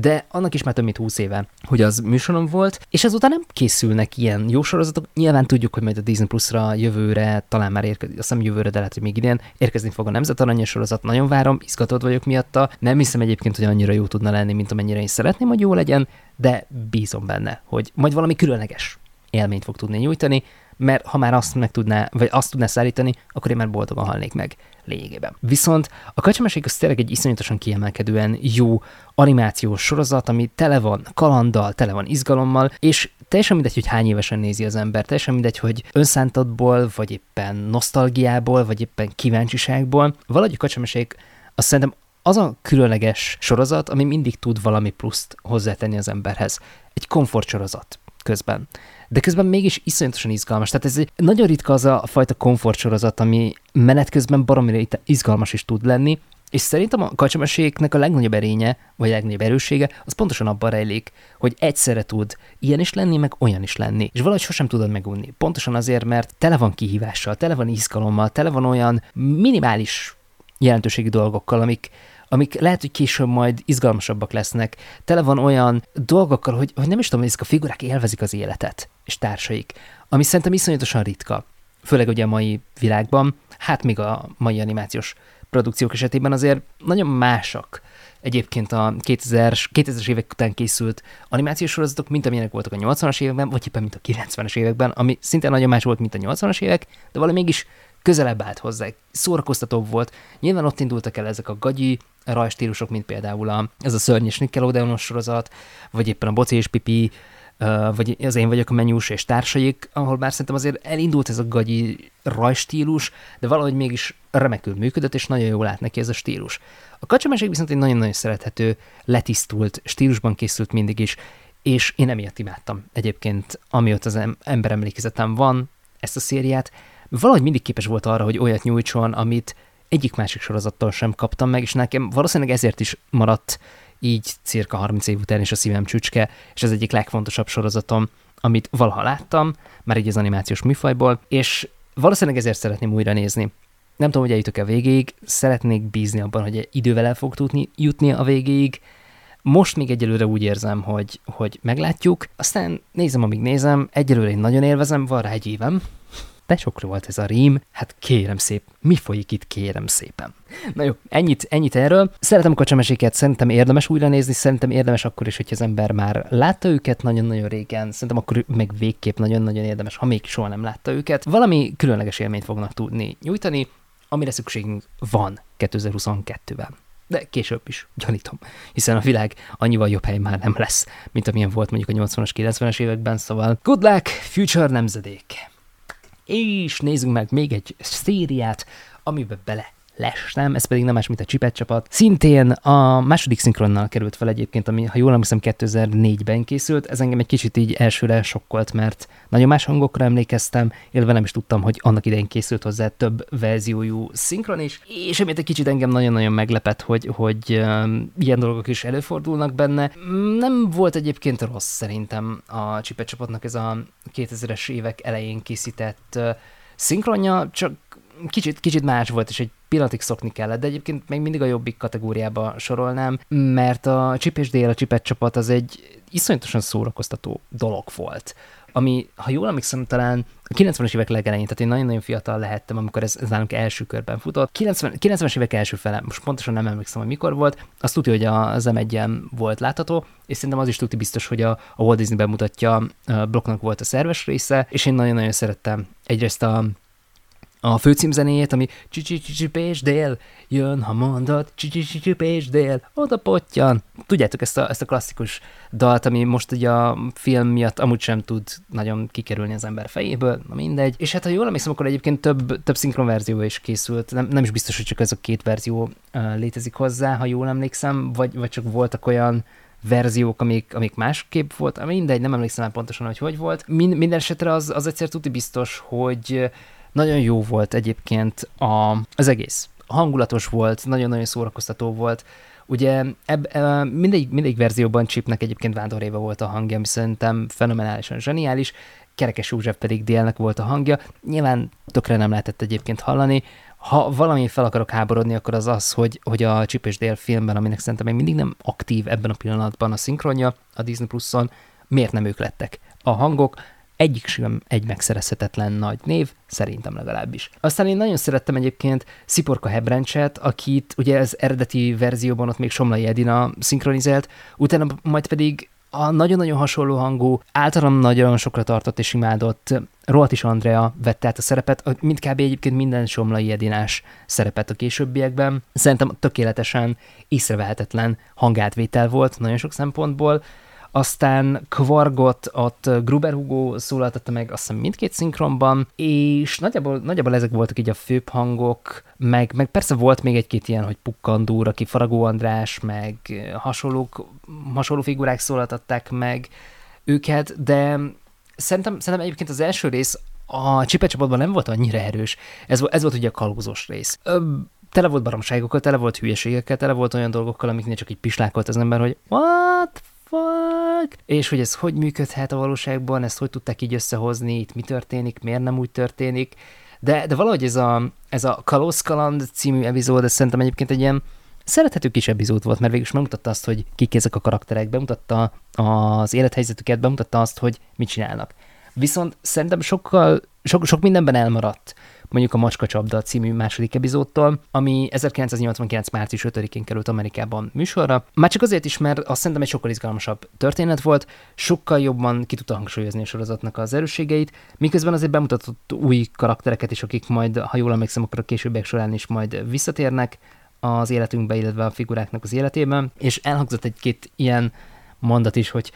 de annak is már több mint 20 éve, hogy az műsorom volt, és ezután nem készülnek ilyen jó sorozatok. Nyilván tudjuk, hogy majd a Disney Plus-ra jövőre, talán már érkezik, azt hiszem jövőre, de lehet, hogy még idén érkezni fog a Nemzet Aranyos sorozat, nagyon várom, izgatott vagyok miatta. Nem hiszem egyébként, hogy annyira jó tudna lenni, mint amennyire én szeretném, hogy jó legyen, de bízom benne, hogy majd valami különleges élményt fog tudni nyújtani, mert ha már azt meg tudná, vagy azt tudná szállítani, akkor én már boldogan halnék meg lényegében. Viszont a kacsamesék az tényleg egy iszonyatosan kiemelkedően jó animációs sorozat, ami tele van kalanddal, tele van izgalommal, és teljesen mindegy, hogy hány évesen nézi az ember, teljesen mindegy, hogy önszántatból, vagy éppen nosztalgiából, vagy éppen kíváncsiságból, valahogy a kacsamesék azt szerintem az a különleges sorozat, ami mindig tud valami pluszt hozzátenni az emberhez. Egy komfortsorozat közben de közben mégis iszonyatosan izgalmas. Tehát ez nagyon ritka az a fajta komfortsorozat, ami menet közben baromira izgalmas is tud lenni, és szerintem a kacsameséknek a legnagyobb erénye, vagy a legnagyobb erőssége, az pontosan abban rejlik, hogy egyszerre tud ilyen is lenni, meg olyan is lenni. És valahogy sosem tudod megunni. Pontosan azért, mert tele van kihívással, tele van izgalommal, tele van olyan minimális jelentőségi dolgokkal, amik, amik lehet, hogy később majd izgalmasabbak lesznek. Tele van olyan dolgokkal, hogy, hogy nem is tudom, hogy ezek a figurák élvezik az életet, és társaik, ami szerintem iszonyatosan ritka. Főleg ugye a mai világban, hát még a mai animációs produkciók esetében azért nagyon másak egyébként a 2000-es, 2000-es évek után készült animációs sorozatok, mint amilyenek voltak a 80-as években, vagy éppen mint a 90-es években, ami szinte nagyon más volt, mint a 80-as évek, de valami mégis közelebb állt hozzá, szórakoztatóbb volt. Nyilván ott indultak el ezek a gagyi rajstílusok, mint például a, ez a szörnyes Nickelodeonos sorozat, vagy éppen a Boci és Pipi, vagy az én vagyok a menyús és társaik, ahol bár szerintem azért elindult ez a gagyi rajstílus, de valahogy mégis remekül működött, és nagyon jól lát neki ez a stílus. A kacsameség viszont egy nagyon-nagyon szerethető, letisztult stílusban készült mindig is, és én emiatt imádtam egyébként, amióta az ember emlékezetem van, ezt a szériát, valahogy mindig képes volt arra, hogy olyat nyújtson, amit egyik másik sorozattól sem kaptam meg, és nekem valószínűleg ezért is maradt így cirka 30 év után is a szívem csücske, és ez egyik legfontosabb sorozatom, amit valaha láttam, már így az animációs műfajból, és valószínűleg ezért szeretném újra nézni. Nem tudom, hogy eljutok a végéig, szeretnék bízni abban, hogy idővel el fog tudni jutni a végéig. Most még egyelőre úgy érzem, hogy, hogy meglátjuk, aztán nézem, amíg nézem, egyelőre én nagyon élvezem, van rá egy évem, de sokra volt ez a rím, hát kérem szép, mi folyik itt, kérem szépen. Na jó, ennyit, ennyit erről. Szeretem a kacsameséket, szerintem érdemes újra nézni, szerintem érdemes akkor is, hogy az ember már látta őket nagyon-nagyon régen, szerintem akkor meg végképp nagyon-nagyon érdemes, ha még soha nem látta őket. Valami különleges élményt fognak tudni nyújtani, amire szükségünk van 2022-ben de később is, gyanítom, hiszen a világ annyival jobb hely már nem lesz, mint amilyen volt mondjuk a 80-as, 90-es években, szóval good luck, future nemzedék! És nézzünk meg még egy szériát, amiben bele lestem, ez pedig nem más, mint a Csipet csapat. Szintén a második szinkronnal került fel egyébként, ami, ha jól emlékszem, 2004-ben készült. Ez engem egy kicsit így elsőre sokkolt, mert nagyon más hangokra emlékeztem, illetve nem is tudtam, hogy annak idején készült hozzá több verziójú szinkron is, és emiatt egy kicsit engem nagyon-nagyon meglepett, hogy, hogy um, ilyen dolgok is előfordulnak benne. Nem volt egyébként rossz szerintem a Csipet csapatnak ez a 2000-es évek elején készített uh, szinkronja, csak kicsit, kicsit más volt, és egy pillanatig szokni kellett, de egyébként még mindig a jobbik kategóriába sorolnám, mert a Chip és Dél, a Chipet csapat az egy iszonyatosan szórakoztató dolog volt ami, ha jól emlékszem, talán a 90-es évek legelején, tehát én nagyon-nagyon fiatal lehettem, amikor ez, ez nálunk első körben futott. 90, 90-es évek első fele, most pontosan nem emlékszem, hogy mikor volt, azt tudja, hogy az m volt látható, és szerintem az is tudja biztos, hogy a, a Walt Disney bemutatja a blokknak volt a szerves része, és én nagyon-nagyon szerettem egyrészt a a főcímzenéjét, ami csicsi dél, jön, ha mondod, csicsi dél, oda potyan. Tudjátok ezt a, ezt a klasszikus dalt, ami most ugye a film miatt amúgy sem tud nagyon kikerülni az ember fejéből, na mindegy. És hát ha jól emlékszem, akkor egyébként több, több szinkron verzió is készült, nem, nem is biztos, hogy csak ez a két verzió uh, létezik hozzá, ha jól emlékszem, vagy, vagy csak voltak olyan verziók, amik, amik másképp volt, mindegy, nem emlékszem már pontosan, hogy hogy volt. Min, minden esetre az, az egyszer tudni biztos, hogy nagyon jó volt egyébként a, az egész. Hangulatos volt, nagyon-nagyon szórakoztató volt. Ugye eb, eb, mindegy, mindegy verzióban Chipnek egyébként Vándor Éva volt a hangja, ami szerintem fenomenálisan zseniális, Kerekes József pedig Délnek volt a hangja. Nyilván tökre nem lehetett egyébként hallani. Ha valami fel akarok háborodni, akkor az az, hogy, hogy a Chip és Dél filmben, aminek szerintem még mindig nem aktív ebben a pillanatban a szinkronja a Disney Plus-on, miért nem ők lettek? A hangok egyik sem egy megszerezhetetlen nagy név, szerintem legalábbis. Aztán én nagyon szerettem egyébként Sziporka Hebrencset, akit ugye az eredeti verzióban ott még Somlai Edina szinkronizált, utána majd pedig a nagyon-nagyon hasonló hangú, általam nagyon sokra tartott és imádott Roltis Andrea vette át a szerepet, mindkb. egyébként minden Somlai Edinás szerepet a későbbiekben. Szerintem tökéletesen észrevehetetlen hangátvétel volt nagyon sok szempontból, aztán Kvargot ott Gruber Hugo szólaltatta meg azt hiszem mindkét szinkronban, és nagyjából, nagyjából ezek voltak így a főbb hangok, meg, meg persze volt még egy-két ilyen, hogy Pukkandúr, aki Faragó András, meg hasonlók, hasonló figurák szólaltatták meg őket, de szerintem, szerintem egyébként az első rész a Csipe csapatban nem volt annyira erős. Ez, ez volt ugye a kalózos rész. Ö, tele volt baromságokkal, tele volt hülyeségekkel, tele volt olyan dolgokkal, amiknél csak egy pislákolt az ember, hogy what fuck? És hogy ez hogy működhet a valóságban, ezt hogy tudták így összehozni, itt mi történik, miért nem úgy történik. De, de valahogy ez a, ez a Kalózkaland című epizód, ez szerintem egyébként egy ilyen szerethető kis epizód volt, mert végül is megmutatta azt, hogy kik ezek a karakterek, bemutatta az élethelyzetüket, bemutatta azt, hogy mit csinálnak. Viszont szerintem sokkal, sok, sok mindenben elmaradt mondjuk a Macska Csapda című második epizódtól, ami 1989. március 5-én került Amerikában műsorra. Már csak azért is, mert azt szerintem egy sokkal izgalmasabb történet volt, sokkal jobban ki tudta hangsúlyozni a sorozatnak az erősségeit, miközben azért bemutatott új karaktereket is, akik majd, ha jól emlékszem, akkor a későbbiek során is majd visszatérnek az életünkbe, illetve a figuráknak az életében, és elhangzott egy-két ilyen mondat is, hogy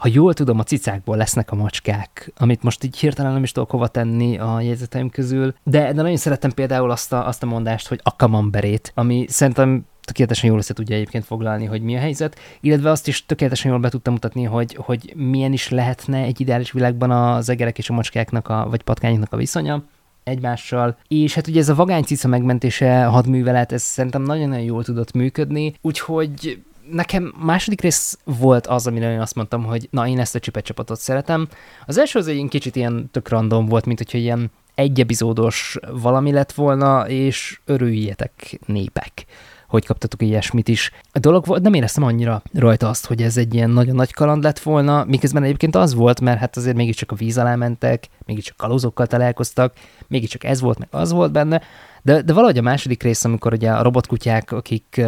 ha jól tudom, a cicákból lesznek a macskák, amit most így hirtelen nem is tudok hova tenni a jegyzeteim közül, de, de nagyon szerettem például azt a, azt a mondást, hogy a kamamberét, ami szerintem tökéletesen jól össze tudja egyébként foglalni, hogy mi a helyzet, illetve azt is tökéletesen jól be tudtam mutatni, hogy, hogy milyen is lehetne egy ideális világban az egerek és a macskáknak, a, vagy patkányoknak a viszonya egymással, és hát ugye ez a vagány cica megmentése hadművelet, ez szerintem nagyon-nagyon jól tudott működni, úgyhogy nekem második rész volt az, amire én azt mondtam, hogy na, én ezt a csipet csapatot szeretem. Az első az egy kicsit ilyen tök random volt, mint hogyha ilyen egy epizódos valami lett volna, és örüljetek népek hogy kaptatok ilyesmit is. A dolog volt, nem éreztem annyira rajta azt, hogy ez egy ilyen nagyon nagy kaland lett volna, miközben egyébként az volt, mert hát azért mégiscsak a víz alá mentek, mégiscsak kalózokkal találkoztak, mégiscsak ez volt, meg az volt benne, de, de valahogy a második rész, amikor ugye a robotkutyák, akik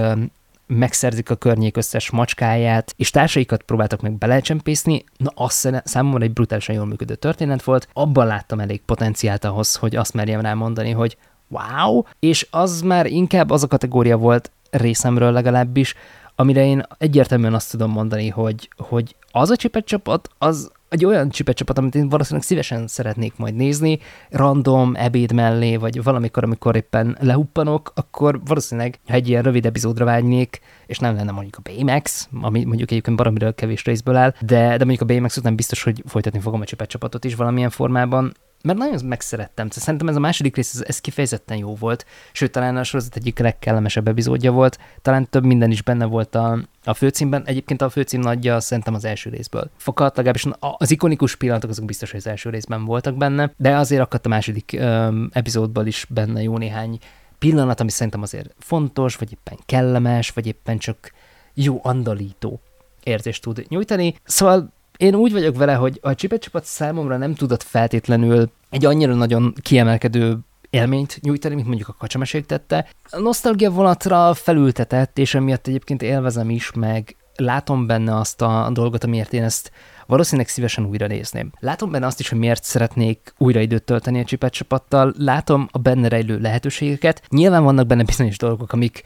megszerzik a környék összes macskáját, és társaikat próbáltak meg belecsempészni, na az számomra egy brutálisan jól működő történet volt, abban láttam elég potenciált ahhoz, hogy azt merjem rá mondani, hogy wow, és az már inkább az a kategória volt részemről legalábbis, amire én egyértelműen azt tudom mondani, hogy, hogy az a csipet csapat, az egy olyan csipet csapat, amit én valószínűleg szívesen szeretnék majd nézni, random, ebéd mellé, vagy valamikor, amikor éppen lehuppanok, akkor valószínűleg, ha egy ilyen rövid epizódra vágynék, és nem lenne mondjuk a Baymax, ami mondjuk egyébként baromiről kevés részből áll, de, de mondjuk a Baymax után biztos, hogy folytatni fogom a csipet csapatot is valamilyen formában, mert nagyon megszerettem. Szerintem ez a második rész, ez, ez kifejezetten jó volt, sőt, talán a sorozat egyik legkellemesebb epizódja volt, talán több minden is benne volt a, a főcímben. Egyébként a főcím nagyja szerintem az első részből fakadt, legalábbis az ikonikus pillanatok azok biztos, hogy az első részben voltak benne, de azért akadt a második um, epizódból is benne jó néhány pillanat, ami szerintem azért fontos, vagy éppen kellemes, vagy éppen csak jó andalító érzést tud nyújtani. Szóval én úgy vagyok vele, hogy a Csipet csapat számomra nem tudott feltétlenül egy annyira nagyon kiemelkedő élményt nyújtani, mint mondjuk a kacsameség tette. A nosztalgia vonatra felültetett, és emiatt egyébként élvezem is, meg látom benne azt a dolgot, amiért én ezt valószínűleg szívesen újra nézném. Látom benne azt is, hogy miért szeretnék újra időt tölteni a csipet csapattal, látom a benne rejlő lehetőségeket. Nyilván vannak benne bizonyos dolgok, amik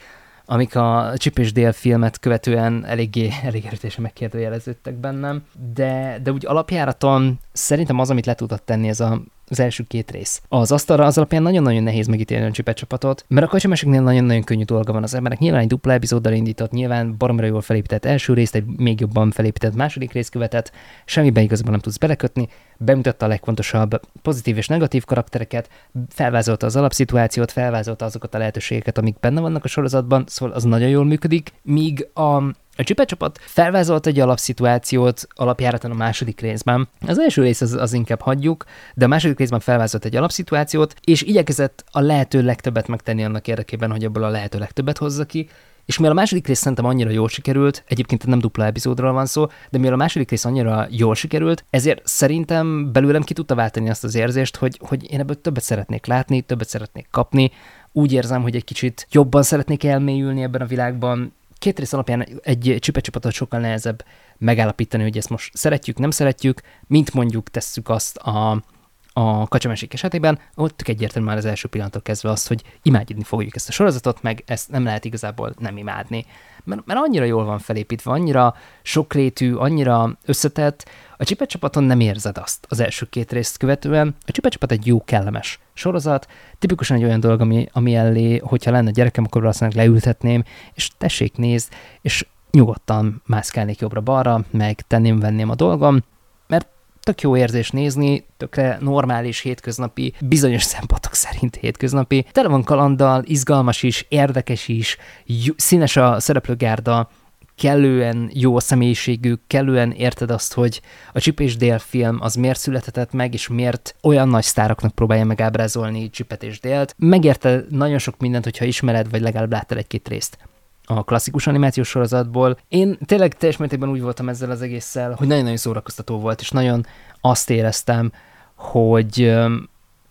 amik a Chip és Dale filmet követően eléggé, elég erőteljesen megkérdőjeleződtek bennem, de, de úgy alapjáraton szerintem az, amit le tudott tenni ez a az első két rész. Az asztalra az alapján nagyon-nagyon nehéz megítélni a csipet csapatot, mert a kacsameseknél nagyon-nagyon könnyű dolga van az emberek. Nyilván egy dupla epizóddal indított, nyilván baromra jól felépített első részt, egy még jobban felépített második részt követett, semmiben igazából nem tudsz belekötni, bemutatta a legfontosabb pozitív és negatív karaktereket, felvázolta az alapszituációt, felvázolta azokat a lehetőségeket, amik benne vannak a sorozatban, szóval az nagyon jól működik, míg a a Csipet csapat felvázolt egy alapszituációt alapjáraton a második részben. Az első rész az, az inkább hagyjuk, de a második részben felvázolt egy alapszituációt, és igyekezett a lehető legtöbbet megtenni annak érdekében, hogy ebből a lehető legtöbbet hozza ki, és mivel a második rész szerintem annyira jól sikerült, egyébként nem dupla epizódról van szó, de mivel a második rész annyira jól sikerült, ezért szerintem belőlem ki tudta váltani azt az érzést, hogy, hogy én ebből többet szeretnék látni, többet szeretnék kapni, úgy érzem, hogy egy kicsit jobban szeretnék elmélyülni ebben a világban, két rész alapján egy csipecsapatot sokkal nehezebb megállapítani, hogy ezt most szeretjük, nem szeretjük, mint mondjuk tesszük azt a, a kacsamesik esetében, ott tök egyértelmű már az első pillanattól kezdve azt, hogy imádni fogjuk ezt a sorozatot, meg ezt nem lehet igazából nem imádni. Mert, mert annyira jól van felépítve, annyira sokrétű, annyira összetett, a Csipet csapaton nem érzed azt az első két részt követően. A Csipet csapat egy jó, kellemes sorozat, tipikusan egy olyan dolog, ami, ami elé, hogyha lenne gyerekem, akkor valószínűleg leültetném, és tessék nézd, és nyugodtan mászkálnék jobbra-balra, meg tenném, venném a dolgom, tök jó érzés nézni, tökre normális, hétköznapi, bizonyos szempontok szerint hétköznapi. Tele van kalanddal, izgalmas is, érdekes is, színes a szereplőgárda, kellően jó a személyiségű, kellően érted azt, hogy a Chip és Dale film az miért születhetett meg, és miért olyan nagy sztároknak próbálja meg ábrázolni Chipet és Dale-t. Megérte nagyon sok mindent, hogyha ismered, vagy legalább láttál egy-két részt a klasszikus animációs sorozatból. Én tényleg teljes mértékben úgy voltam ezzel az egésszel, hogy nagyon-nagyon szórakoztató volt, és nagyon azt éreztem, hogy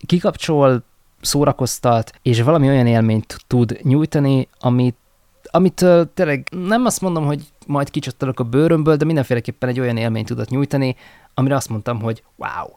kikapcsol szórakoztat, és valami olyan élményt tud nyújtani, amit amit uh, tényleg nem azt mondom, hogy majd kicsattalok a bőrömből, de mindenféleképpen egy olyan élményt tudott nyújtani, amire azt mondtam, hogy wow.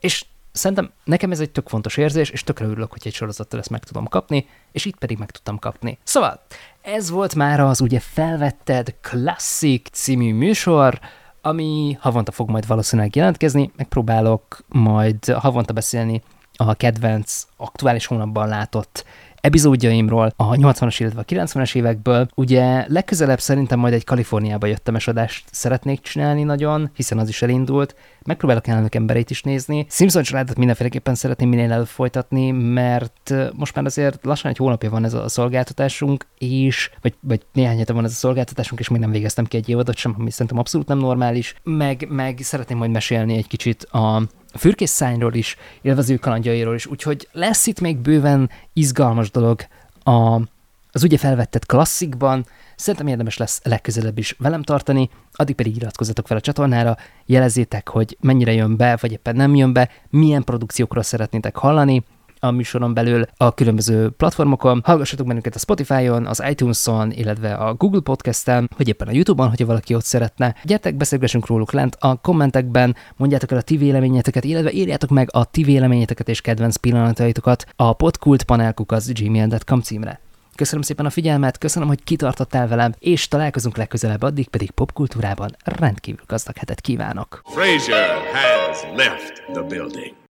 És szerintem nekem ez egy tök fontos érzés, és tökre örülök, hogy egy sorozattal ezt meg tudom kapni, és itt pedig meg tudtam kapni. Szóval, ez volt már az ugye felvetted Classic című műsor, ami havonta fog majd valószínűleg jelentkezni, megpróbálok majd havonta beszélni a kedvenc aktuális hónapban látott epizódjaimról a 80-as, illetve a 90-es évekből. Ugye legközelebb szerintem majd egy Kaliforniába jöttem adást szeretnék csinálni nagyon, hiszen az is elindult. Megpróbálok elnök embereit is nézni. Simpson családot mindenféleképpen szeretném minél előbb folytatni, mert most már azért lassan egy hónapja van ez a szolgáltatásunk, és vagy, vagy néhány hete van ez a szolgáltatásunk, és még nem végeztem ki egy évadot sem, ami szerintem abszolút nem normális. Meg, meg szeretném majd mesélni egy kicsit a a fürkészszányról is, élvező kalandjairól is, úgyhogy lesz itt még bőven izgalmas dolog a, az ugye felvettett klasszikban, szerintem érdemes lesz legközelebb is velem tartani, addig pedig iratkozzatok fel a csatornára, jelezzétek, hogy mennyire jön be, vagy éppen nem jön be, milyen produkciókról szeretnétek hallani, a műsoron belül a különböző platformokon. Hallgassatok bennünket a Spotify-on, az iTunes-on, illetve a Google Podcast-en, vagy éppen a YouTube-on, hogyha valaki ott szeretne. Gyertek, beszélgessünk róluk lent a kommentekben, mondjátok el a ti véleményeteket, illetve írjátok meg a ti véleményeteket és kedvenc pillanataitokat a podkultpanelkukac.gmail.com címre. Köszönöm szépen a figyelmet, köszönöm, hogy kitartottál velem, és találkozunk legközelebb, addig pedig popkultúrában rendkívül gazdag hetet kívánok. Frazier has left the building.